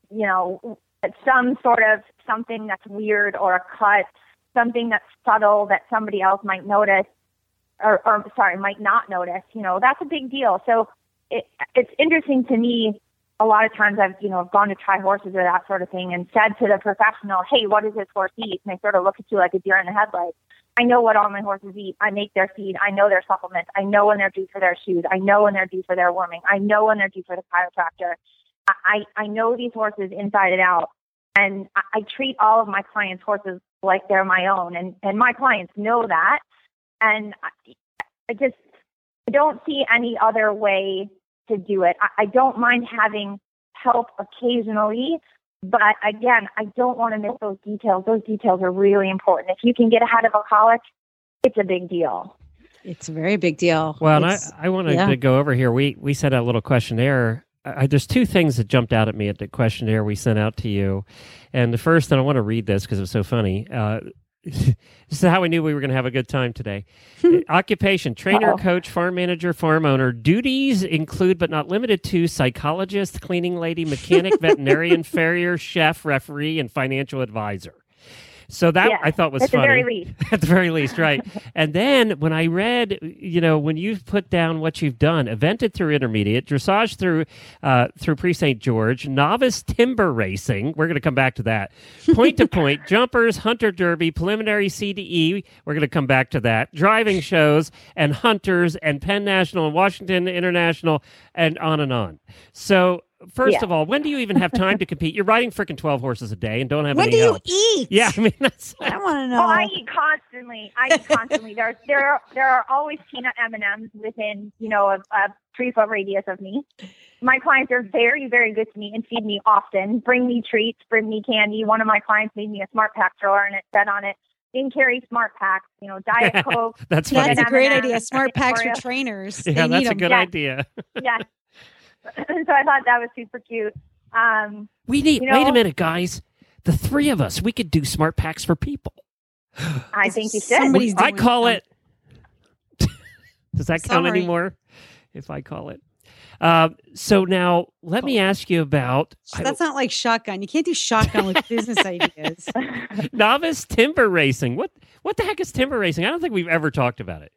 you know, some sort of something that's weird or a cut, something that's subtle that somebody else might notice, or, or sorry, might not notice. You know, that's a big deal. So it, it's interesting to me. A lot of times I've, you know, gone to try horses or that sort of thing and said to the professional, Hey, what does this horse eat? And they sort of look at you like a deer in the headlights. I know what all my horses eat. I make their feed. I know their supplements. I know when they're due for their shoes. I know when they're due for their warming. I know when they're due for the chiropractor. I, I know these horses inside and out. And I, I treat all of my clients' horses like they're my own. And, and my clients know that. And I, I just I don't see any other way to do it. I, I don't mind having help occasionally, but again, I don't want to miss those details. Those details are really important. If you can get ahead of a colic, it's a big deal. it's a very big deal. Well, and I, It's- I want to go over here. We we sent out a little questionnaire. I, there's two things that jumped out at me at the questionnaire we sent out to you, and the first, and I want to read this because it was so funny. Uh, this is how we knew we were going to have a good time today. Uh, Occupation: trainer, Uh-oh. coach, farm manager, farm owner. Duties include, but not limited to, psychologist, cleaning lady, mechanic, veterinarian, farrier, chef, referee, and financial advisor. So that Yeah, I thought was at the funny very least. at the very least, right? and then when I read, you know, when you've put down what you've done, evented through intermediate, dressage through uh, through Prix St. Georges, novice timber racing. We're going to come back to that. Point to point, jumpers, hunter derby, preliminary CDE. We're going to come back to that. Driving shows and hunters and Penn National and Washington International and on and on. So. First Yeah. of all, when do you even have time to compete? You're riding freaking 12 horses a day and don't have when any do you help. eat? Yeah, I mean, that's, I want to know. Oh, I eat constantly. I eat constantly. There, there, are, there are always peanut M and M's within, you know, a, a three foot radius of me. My clients are very, very good to me and feed me often. Bring me treats, bring me candy. One of my clients made me a SmartPak drawer, and it said on it, "In carry SmartPaks." You know, Diet Coke. that's That's a great idea. Smart packs for trainers. Yeah, they that's need a 'em. good Yeah. idea. yes. so I thought that was super cute. Um, We need. You wait a minute, guys. The three of us, we could do SmartPaks for people. I think you should. Somebody's I call them. it. Does that count anymore? If I call it. Um, so now let me ask you about I- That's not like shotgun. You can't do shotgun with business ideas. novice timber racing. What what the heck is timber racing? I don't think we've ever talked about it.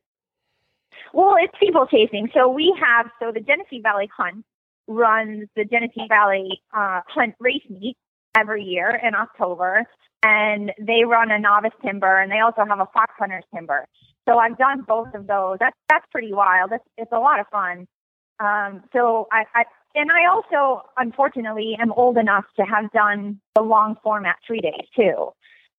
Well, it's people chasing. So we have so the Genesee Valley Hunt runs the Genesee Valley uh, Hunt race meet every year in October, and they run a novice timber, and they also have a fox hunter's timber. So I've done both of those. That's that's pretty wild. It's it's a lot of fun. Um, so I, I and I also unfortunately am old enough to have done the long format three days too.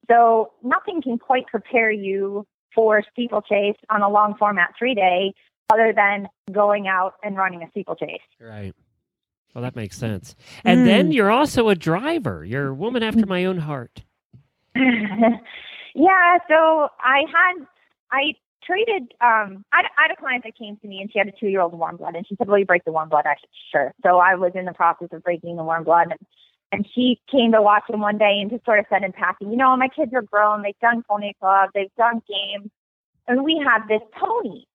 So nothing can quite prepare you for steeplechase on a long format three day other than going out and running a steeplechase. Right. Well, that makes sense. And then Mm. you're also a driver. You're a woman after my own heart. yeah, so I had I traded um I had, I had a client that came to me and she had a two year old warm blood and she said, Will you break the warm blood? I said, Sure. So I was in the process of breaking the warm blood and and she came to watch him one day and just sort of said in passing, you know, my kids are grown, they've done pony club, they've done games, and we have this pony.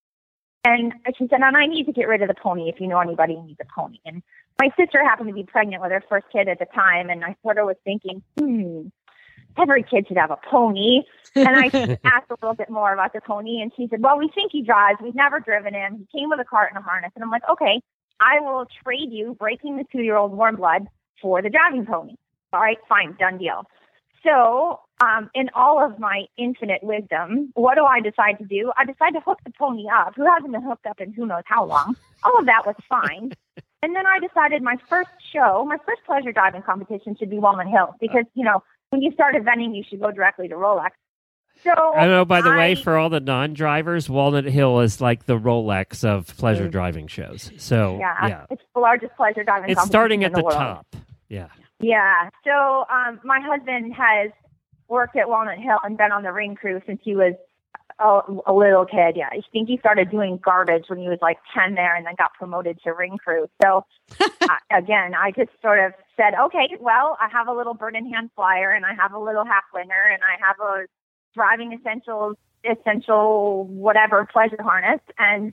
And she said, and I need to get rid of the pony if you know anybody who needs a pony. And my sister happened to be pregnant with her first kid at the time, and I sort of was thinking, hmm, every kid should have a pony. And I asked a little bit more about the pony, and she said, well, we think he drives. We've never driven him. He came with a cart and a harness. And I'm like, okay, I will trade you breaking the two year old warm blood for the driving pony. All right, fine, done deal. So, um, in all of my infinite wisdom, what do I decide to do? I decide to hook the pony up, who hasn't been hooked up in who knows how long. All of that was fine. and then I decided my first show, my first pleasure driving competition should be Walnut Hill because, you know, when you start eventing, you should go directly to Rolex. So I know, by the way, for all the non drivers, Walnut Hill is like the Rolex of pleasure Mm. driving shows. So, yeah, yeah. it's the largest pleasure driving It's competition starting in at the world. top. Yeah. Yeah. So um, my husband has worked at Walnut Hill and been on the ring crew since he was a, a little kid. Yeah, I think he started doing garbage when he was like ten there, and then got promoted to ring crew. So I, uh, again, I just sort of said, okay, well, I have a little bird in hand flyer, and I have a little half winger, and I have a driving essentials essential whatever pleasure harness, and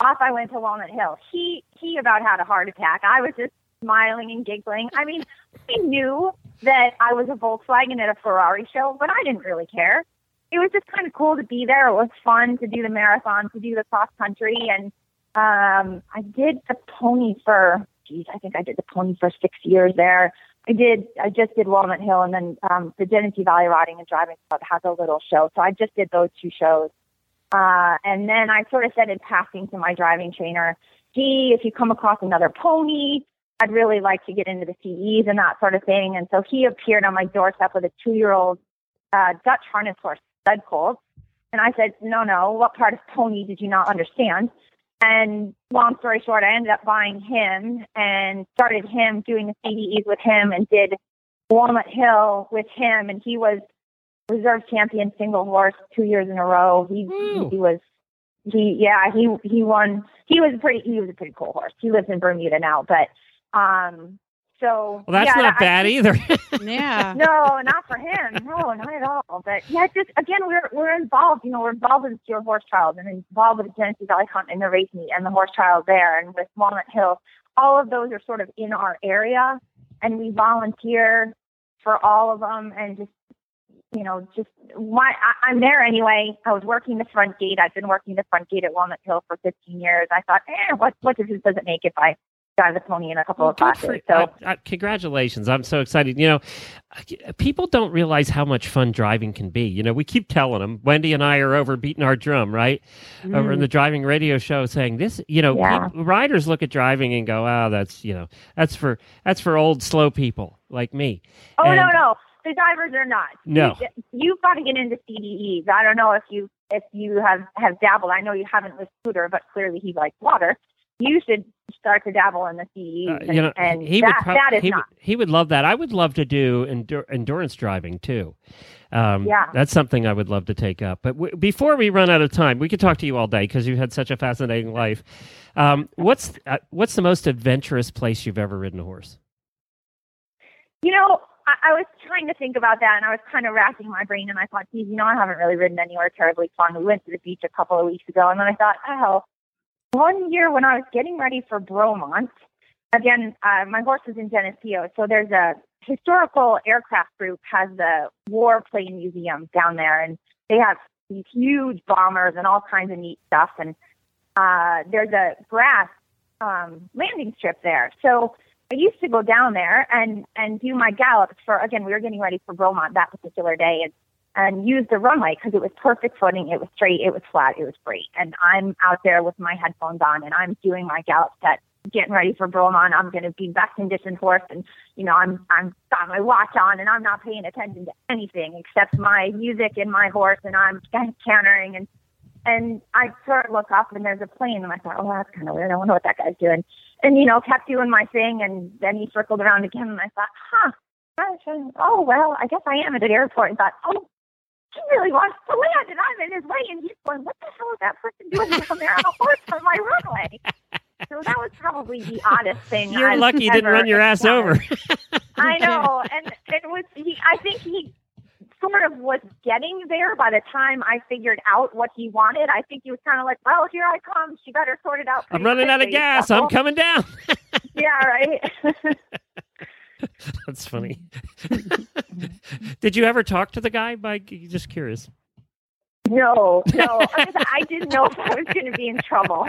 off I went to Walnut Hill. He he about had a heart attack. I was just smiling and giggling. I mean, I knew that I was a Volkswagen at a Ferrari show, but I didn't really care. It was just kind of cool to be there. It was fun to do the marathon, to do the cross country, and um, I did the pony for. Geez, I think I did the pony for six years there. I did. I just did Walnut Hill, and then um, the Genesee Valley Riding and Driving Club has a little show. So I just did those two shows. Uh, and then I sort of said in passing to my driving trainer, gee, if you come across another pony, I'd really like to get into the CEs and that sort of thing. And so he appeared on my doorstep with a two year old uh, Dutch harness horse, stud colt. And I said, no, no, what part of pony did you not understand? And long story short, I ended up buying him and started him doing the CDEs with him and did Walnut Hill with him. And he was reserve champion single horse two years in a row. He Woo. he was he yeah he he won. He was a pretty he was a pretty cool horse. He lives in Bermuda now, but um so Well, that's yeah, not I- bad either. Yeah. no, not for him. No, not at all. But yeah, just again, we're we're involved. You know, we're involved with the Stuart Horse Trials and involved with the Genesee Valley Hunt and the race meet and the horse trials there, and with Walnut Hill. All of those are sort of in our area, and we volunteer for all of them, and just you know, just my I, I'm there anyway. I was working the front gate. I've been working the front gate at Walnut Hill for 15 years. I thought, eh, what what difference does it make if I pony in a couple of Good for- classes? So. uh, uh, congratulations! I'm so excited. You know, people don't realize how much fun driving can be. You know, we keep telling them. Wendy and I are over beating our drum, right? Over in the driving radio show, saying this. You know, Mm. Yeah. peop- riders look at driving and go, "Oh, that's you know, that's for that's for old slow people like me." Oh no, And- no, the drivers are not. No. you, you've got to get into CDEs. I don't know if you if you have have dabbled. I know you haven't with Scooter, but clearly he likes water. You should start to dabble in the CDEs, Uh, and, you know, and he that would prob- that is he, not. would- he would love that. I would love to do endur- endurance driving too. Um, Yeah. that's something I would love to take up. But w- before we run out of time, we could talk to you all day because you had such a fascinating life. Um, what's uh, what's the most adventurous place you've ever ridden a horse? You know, I, I was trying to think about that, and I was kind of racking my brain, and I thought, geez, you know, I haven't really ridden anywhere terribly fun. We went to the beach a couple of weeks ago, and then I thought, oh, one year when I was getting ready for Bromont, again, uh, my horse was in Geneseo, so there's a historical aircraft group has the warplane museum down there, and they have these huge bombers and all kinds of neat stuff, and uh, there's a grass um, landing strip there. So I used to go down there and and do my gallops for again. We were getting ready for Bromont that particular day, and and use the runway because it was perfect footing. It was straight. It was flat. It was great. And I'm out there with my headphones on, and I'm doing my gallop set, getting ready for Bromont. I'm going to be best conditioned horse, and you know I'm I'm got my watch on, and I'm not paying attention to anything except my music and my horse, and I'm cantering and. And I sort of look up and there's a plane and I thought, oh, that's kind of weird. I wonder what that guy's doing and you know kept doing my thing and then he circled around again and i thought huh oh well i guess i am at an airport and thought oh he really wants to land and i'm in his way and he's going what the hell is that person doing down there on a horse on my runway so that was probably the oddest thing you're I've lucky you didn't run your ass over i know and it was he i think he sort of was getting there by the time I figured out what he wanted. I think he was kind of like, "Well, here I come. She better sort it out." I'm running out of gas. So- I'm coming down. yeah, right. That's funny. Did you ever talk to the guy? By just curious. No, no, I didn't know if I was going to be in trouble.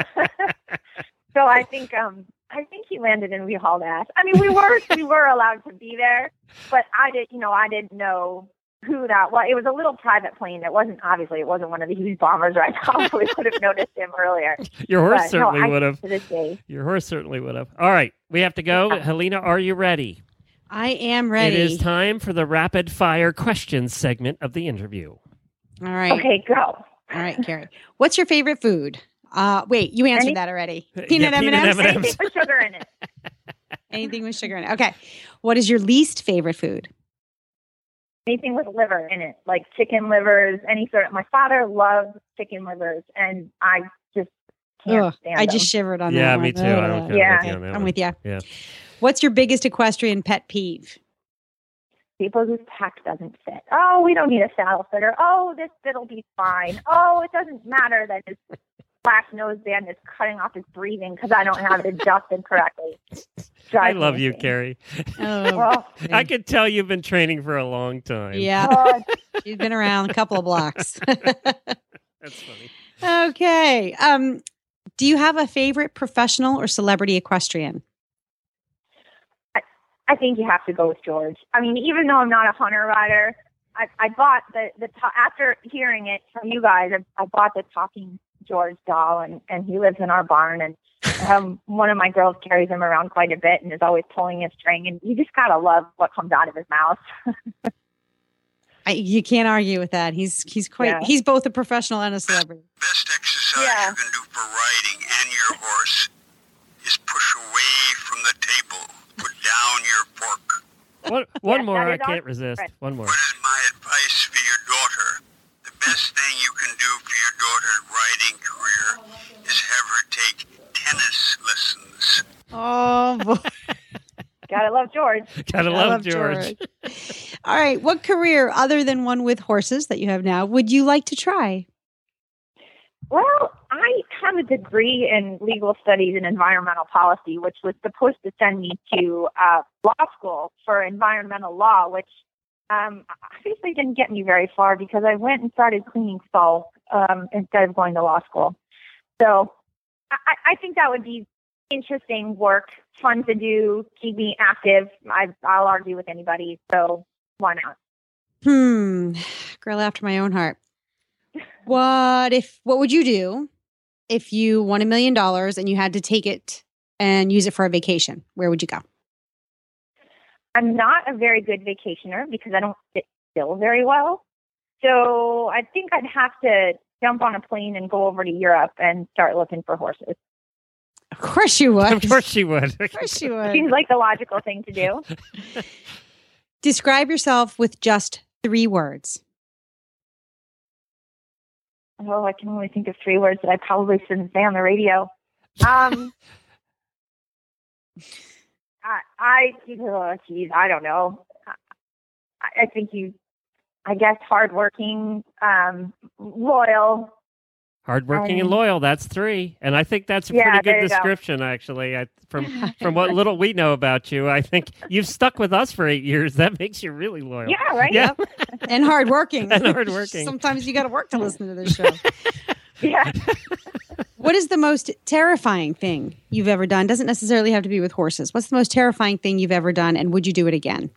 so I think, um, I think he landed and we hauled ass. I mean, we were we were allowed to be there, but I did, you know, I didn't know who that was. It was a little private plane. It wasn't obviously it wasn't one of the huge bombers. Or I probably would have noticed him earlier. Your horse But, certainly I- would have. To this day, Your horse certainly would have. All right, we have to go. Yeah. Helena, are you ready? I am ready. It is time for the rapid fire questions segment of the interview. All right. okay, go. All right, Carrie. What's your favorite food? Uh, wait, you answered Any- that already. Peanut peanut M&Ms. M&Ms. Anything with sugar in it. Anything with sugar in it. Okay. What is your least favorite food? Anything with liver in it, like chicken livers, any sort of. My father loves chicken livers, and I just can't Ugh, stand I them. just shivered on yeah, that Yeah, me one. too. I'm Ugh. kind Yeah. with you on that I'm one. with you. Yeah. What's your biggest equestrian pet peeve? people whose pack doesn't fit. Oh, we don't need a saddle fitter. Oh, this fit'll be fine. Oh, it doesn't matter that his black noseband is cutting off his breathing because I don't have it adjusted correctly. I love you. Carrie. Oh, Oh, I could tell you've been training for a long time. yeah. God. She's been around a couple of blocks. That's funny. okay. Um, do you have a favorite professional or celebrity equestrian? I think you have to go with George. I mean, even though I'm not a hunter rider, I, I bought the the after hearing it from you guys, I, I bought the talking George doll, and and he lives in our barn, and um, one of my girls carries him around quite a bit, and is always pulling his string, and you just gotta love what comes out of his mouth. I, you can't argue with that. He's he's quite Yeah. he's both a professional and a celebrity. best exercise Yeah. you can do for riding and your horse is push away from the table. Put down your fork. One, one Yes, more. I can't resist. secret. One more. What is my advice for your daughter? The best thing you can do for your daughter's riding career is have her take tennis lessons. Oh boy. gotta love George. Gotta I love, love George. All right. What career other than one with horses that you have now would you like to try? Well, I have a degree in legal studies and environmental policy, which was supposed to send me to uh, law school for environmental law, which um, obviously didn't get me very far because I went and started cleaning stalls um, instead of going to law school. So I, I think that would be interesting work, fun to do, keep me active. I, I'll argue with anybody, so why not? Hmm. Girl after my own heart. What if what would you do if you won a million dollars and you had to take it and use it for a vacation? Where would you go? I'm not a very good vacationer because I don't sit still very well. So I think I'd have to jump on a plane and go over to Europe and start looking for horses. Of course you would. Of course you would. Of course you would. Seems like the logical thing to do. Describe yourself with just three words. Oh, I can only think of three words that I probably shouldn't say on the radio. Um, I, I, oh, geez, I don't know. I, I think you, I guess, hardworking, um, loyal. Hardworking and Um, loyal. That's three, and I think that's a Yeah, pretty good you go. description, actually. I, from from what little we know about you, I think you've stuck with us for eight years. That makes you really loyal. Yeah, right. Yeah. And hardworking. And hardworking. Sometimes you got to work to listen to this show. Yeah. what is the most terrifying thing you've ever done? Doesn't necessarily have to be with horses. What's the most terrifying thing you've ever done, and would you do it again?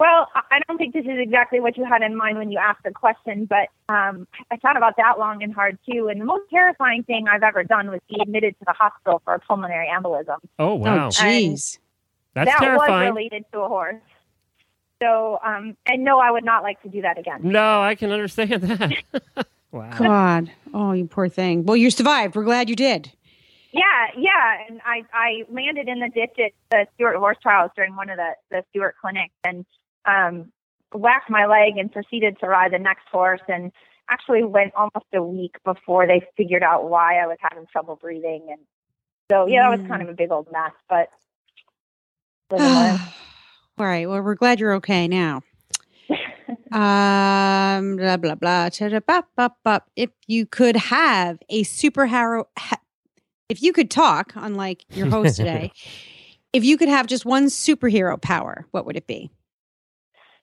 Well, I I don't think this is exactly what you had in mind when you asked the question, but um, I thought about that long and hard too. And the most terrifying thing I've ever done was be admitted to the hospital for a pulmonary embolism. Oh wow, Oh, jeez. that's that terrifying. was related to a horse. So, um, and no, I would not like to do that again. No, I can understand that. wow. God. Oh, you poor thing. Well, you survived. We're glad you did. Yeah, yeah. And I, I landed in the ditch at the Stuart horse trials during one of the, the Stuart clinics and um, whacked my leg and proceeded to ride the next horse and actually went almost a week before they figured out why I was having trouble breathing. And so, yeah, that was kind of a big old mess, but live and learn. All right. Well, we're glad you're okay now. um, blah blah blah. bop, bop, bop. If you could have a superhero, ha- if you could talk, unlike your host today, if you could have just one superhero power, what would it be?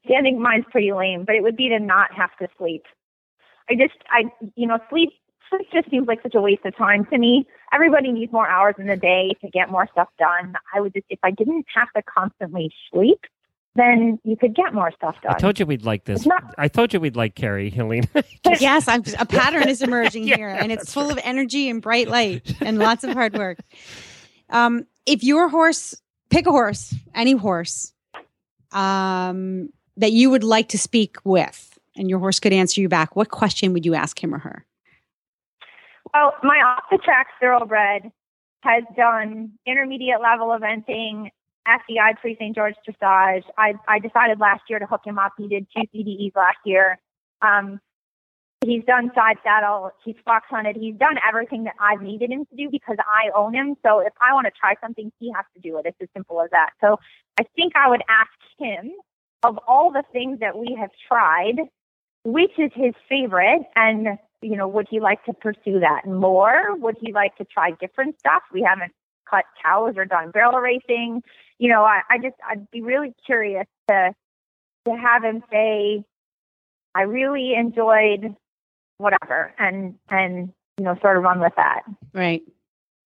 See, I think mine's pretty lame, but it would be to not have to sleep. I just, I, you know, sleep, sleep just seems like such a waste of time to me. Everybody needs more hours in the day to get more stuff done. I would just, if I didn't have to constantly sleep, then you could get more stuff done. I told you we'd like this. Not- I told you we'd like Carrie, Helena. yes, I'm, a pattern is emerging Yeah, here, and it's that's full of energy and bright light and lots of hard work. Um, if your horse, pick a horse, any horse, um, that you would like to speak with, and your horse could answer you back, what question would you ask him or her? Well, my off the track thoroughbred has done intermediate level eventing, FEI Prix St. Georges dressage. I, I decided last year to hook him up. He did two CDEs last year. Um, he's done side saddle. He's fox hunted. He's done everything that I've needed him to do because I own him. So if I want to try something, he has to do it. It's as simple as that. So I think I would ask him of all the things that we have tried, which is his favorite and you know would he like to pursue that more would he like to try different stuff we haven't cut cows or done barrel racing you know i, I just i'd be really curious to to have him say i really enjoyed whatever and and you know sort of run with that Right.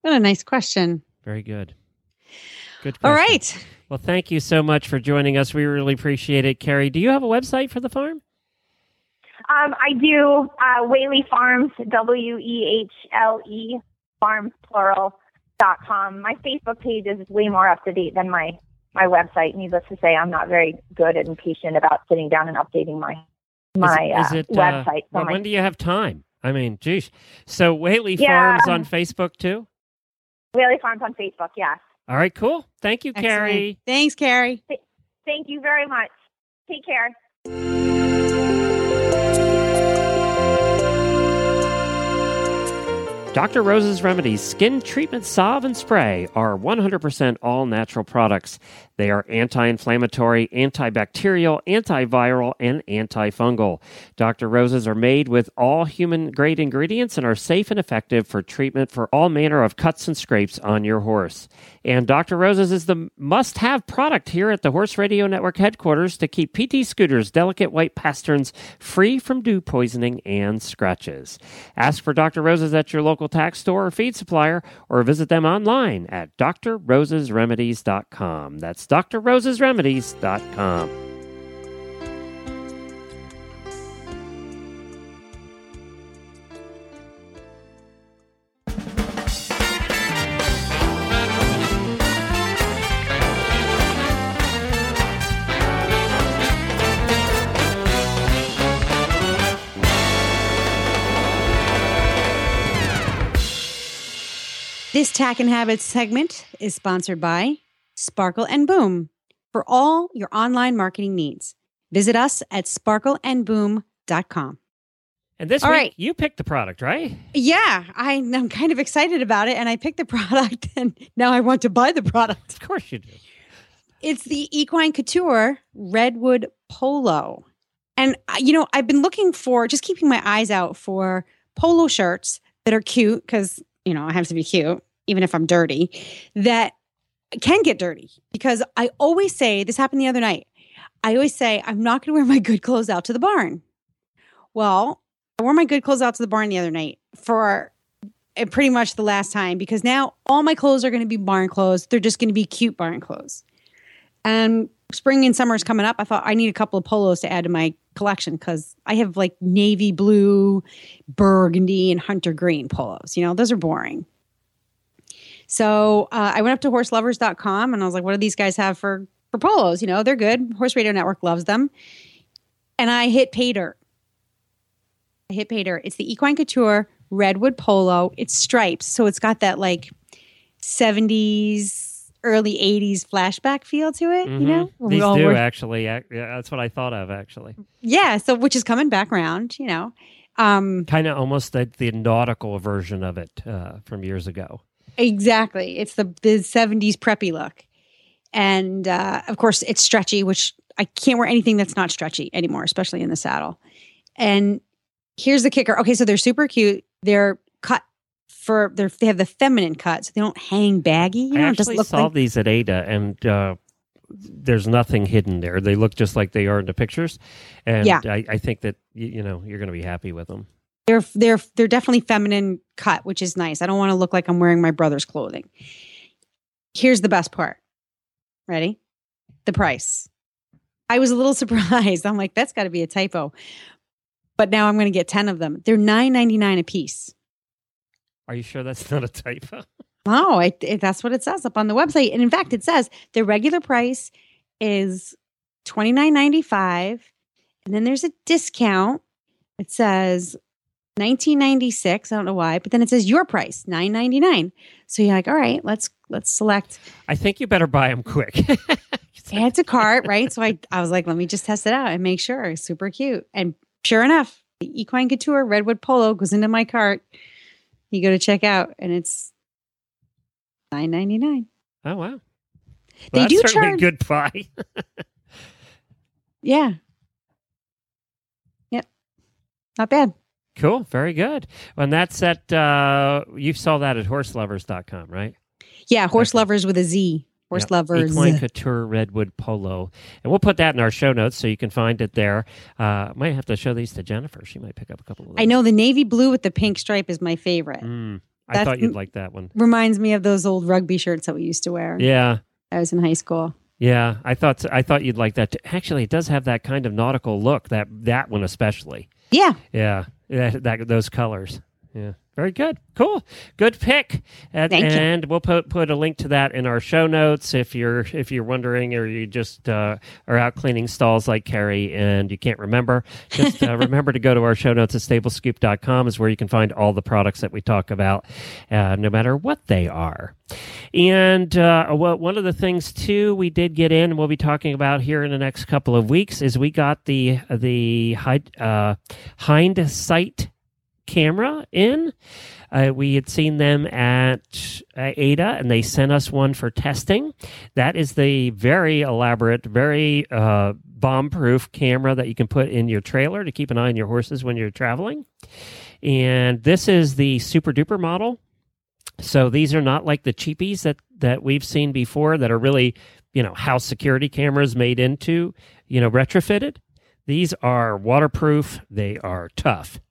What a nice question. Very good. Good. All question. right. Well, thank you so much for joining us. We really appreciate it, Carrie. Do you have a website for the farm? um i do uh Wehle farms w e h l e farms plural dot com my facebook page is way more up to date than my my website needless to say i'm not very good and patient about sitting down and updating my my is, uh, it, uh, website so well, my when do you have time? I mean, geez. So Wehle Yeah. Farms on Facebook too. Wehle farms on facebook yes All right, cool. Thank you, Excellent. Carrie. Thanks, Carrie. thank you very much take care Dr. Rose's Remedies Skin Treatment Salve and Spray are 100% all natural products. They are anti inflammatory, antibacterial, antiviral, and antifungal. Dr. Rose's are made with all human grade ingredients and are safe and effective for treatment for all manner of cuts and scrapes on your horse. And Dr. Rose's is the must have product here at the Horse Radio Network headquarters to keep PT Scooter's delicate white pasterns free from dew poisoning and scratches. Ask for Dr. Rose's at your local tack store or feed supplier or visit them online at drrosesremedies.com. That's drrosesremedies.com. This Tack and Habits segment is sponsored by Sparkle and Boom for all your online marketing needs. Visit us at sparkleandboom.com. And this All week, right. you picked the product, right? Yeah, I, I'm kind of excited about it, and I picked the product, and now I want to buy the product. Of course you do. It's the Equine Couture Redwood Polo. And, uh, you know, I've been looking for, just keeping my eyes out for polo shirts that are cute, because, you know, I have to be cute, even if I'm dirty, that can get dirty. Because I always say, this happened the other night, I always say, I'm not going to wear my good clothes out to the barn. Well, I wore my good clothes out to the barn the other night for eh, pretty much the last time because now all my clothes are going to be barn clothes. They're just going to be cute barn clothes. And spring and summer is coming up. I thought I need a couple of polos to add to my collection because I have like navy blue, burgundy, and hunter green polos. You know, those are boring. So uh, I went up to horseloverz.com and I was like, what do these guys have for, for polos? You know, they're good. Horse Radio Network loves them. And I hit pay dirt. I hit pay dirt. It's the Equine Couture Redwood Polo. It's stripes. So it's got that like 70s, early 80s flashback feel to it, you know? Mhm. These Well, do we're- actually. Yeah, that's what I thought of actually. Yeah. So which is coming back around, you know? Um, Kind of almost the, the nautical version of it uh, from years ago. Exactly. It's the the 70s preppy look. And uh, of course, it's stretchy, which I can't wear anything that's not stretchy anymore, especially in the saddle. And here's the kicker. Okay, so they're super cute. They're for they're they have the feminine cut, so they don't hang baggy. You I know, doesn't actually look saw like these at Ada, and uh, there's nothing hidden there. They look just like they are in the pictures, and Yeah. I, I think that you know you're going to be happy with them. they're they're they're definitely feminine cut, which is nice. I don't want to look like I'm wearing my brother's clothing. Here's the best part. Ready? The price. I was a little surprised. I'm like, that's got to be a typo. But now I'm going to get 10 of them. They're $9.99 a piece. Are you sure that's not a typo? Oh, it, it- that's what it says up on the website. And in fact, it says the regular price is $29.95. And then there's a discount. It says 1996. I don't know why, but then it says your price, 9.99. So you're like, all right, let's let's select I think you better buy them quick. add to cart, right? So I I was like, let me just test it out and make sure. Super cute. And sure enough, the Equine Couture Redwood Polo goes into my cart. You go to check out, and it's nine ninety nine. oh wow, They Well, do that's certainly charge- good buy. Yeah. Yep. Not bad. cool, very good. And that's at uh, you saw that at horseloverz.com, right? Yeah, horse lovers with a Z. Horse Yep. lovers. Equine Couture Redwood Polo. And we'll put that in our show notes so you can find it there. Uh, might have to show these to Jennifer. She might pick up a couple of those. I know the navy blue with the pink stripe is my favorite. Mm, I That's- thought you'd like that one. Reminds me of those old rugby shirts that we used to wear. Yeah. I was in high school. Yeah, I thought I thought you'd like that. Too. Actually, it does have that kind of nautical look. That that one especially. Yeah. Yeah, that, that those colors. Yeah, very good. Cool, good pick. And, and we'll put put a link to that in our show notes if you're if you're wondering or you just uh, are out cleaning stalls like Carrie and you can't remember. Just uh, remember to go to our show notes at stablescoop.com is where you can find all the products that we talk about, uh, no matter what they are. And uh, well, one of the things too we did get in, and we'll be talking about here in the next couple of weeks, is we got the the hind, uh, hindsight camera in. Uh, we had seen them at uh, Ada, and they sent us one for testing. That is the very elaborate, very uh, bomb-proof camera that you can put in your trailer to keep an eye on your horses when you're traveling. And this is the super duper model. So these are not like the cheapies that that we've seen before that are really, you know, house security cameras made into, you know, retrofitted. These are waterproof. They are tough.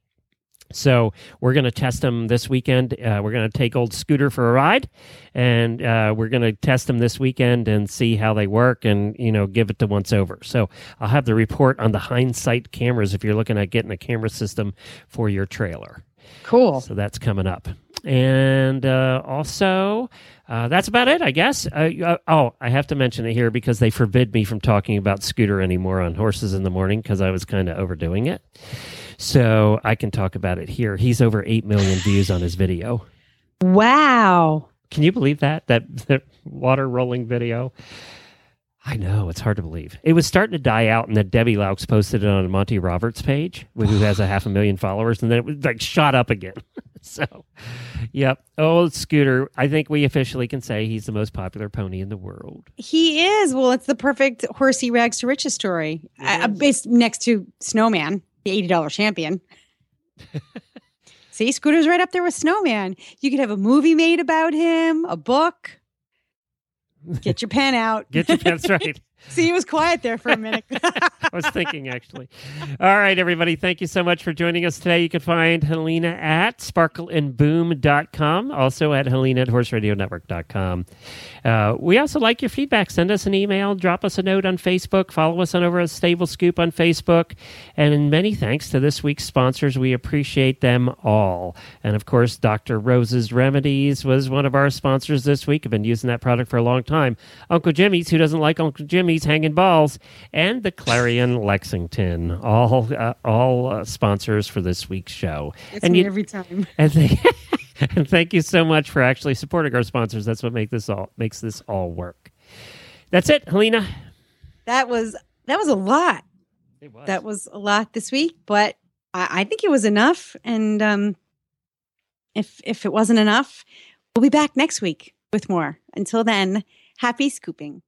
So we're going to test them this weekend. Uh, we're going to take old Scooter for a ride, and uh, we're going to test them this weekend and see how they work, and you know, give it the once over. So I'll have the report on the hindsight cameras if you're looking at getting a camera system for your trailer. Cool. So that's coming up. And uh, also, uh, that's about it, I guess. Uh, uh, oh, I have to mention it here because they forbid me from talking about Scooter anymore on Horses in the Morning because I was kind of overdoing it. So I can talk about it here. He's over 8 million views on his video. Wow. Can you believe that? That, that water rolling video? I know it's hard to believe. It was starting to die out, and then Debbie Laux posted it on Monty Roberts' page, who has a half a million followers, and then it was like shot up again. so, yep, old Scooter. I think we officially can say he's the most popular pony in the world. He is. Well, it's the perfect horsey rags to riches story. Uh, I, it's next to Snowman, the eighty dollar champion. See, Scooter's right up there with Snowman. You could have a movie made about him, a book. Get your pen out. Get your that's right. See, he was quiet there for a minute. I was thinking actually. All right, everybody. Thank you so much for joining us today. You can find Helena at sparkleandboom.com, also at Helena at horseradionetwork.com. Uh, we also like your feedback. Send us an email, drop us a note on Facebook, follow us on over at Stable Scoop on Facebook. And many thanks to this week's sponsors. We appreciate them all. And of course, Dr. Rose's Remedies was one of our sponsors this week. I've been using that product for a long time. Uncle Jimmy's, who doesn't like Uncle Jimmy's hanging balls, and the Clarion Lexington, all uh, all uh, sponsors for this week's show. It's and me you- every time. and thank, and thank you so much for actually supporting our sponsors. That's what make this all makes this all work. That's it, Helena. That was that was a lot. It was. That was a lot this week, but I, I think it was enough. And um, if if it wasn't enough, we'll be back next week with more. Until then, happy scooping.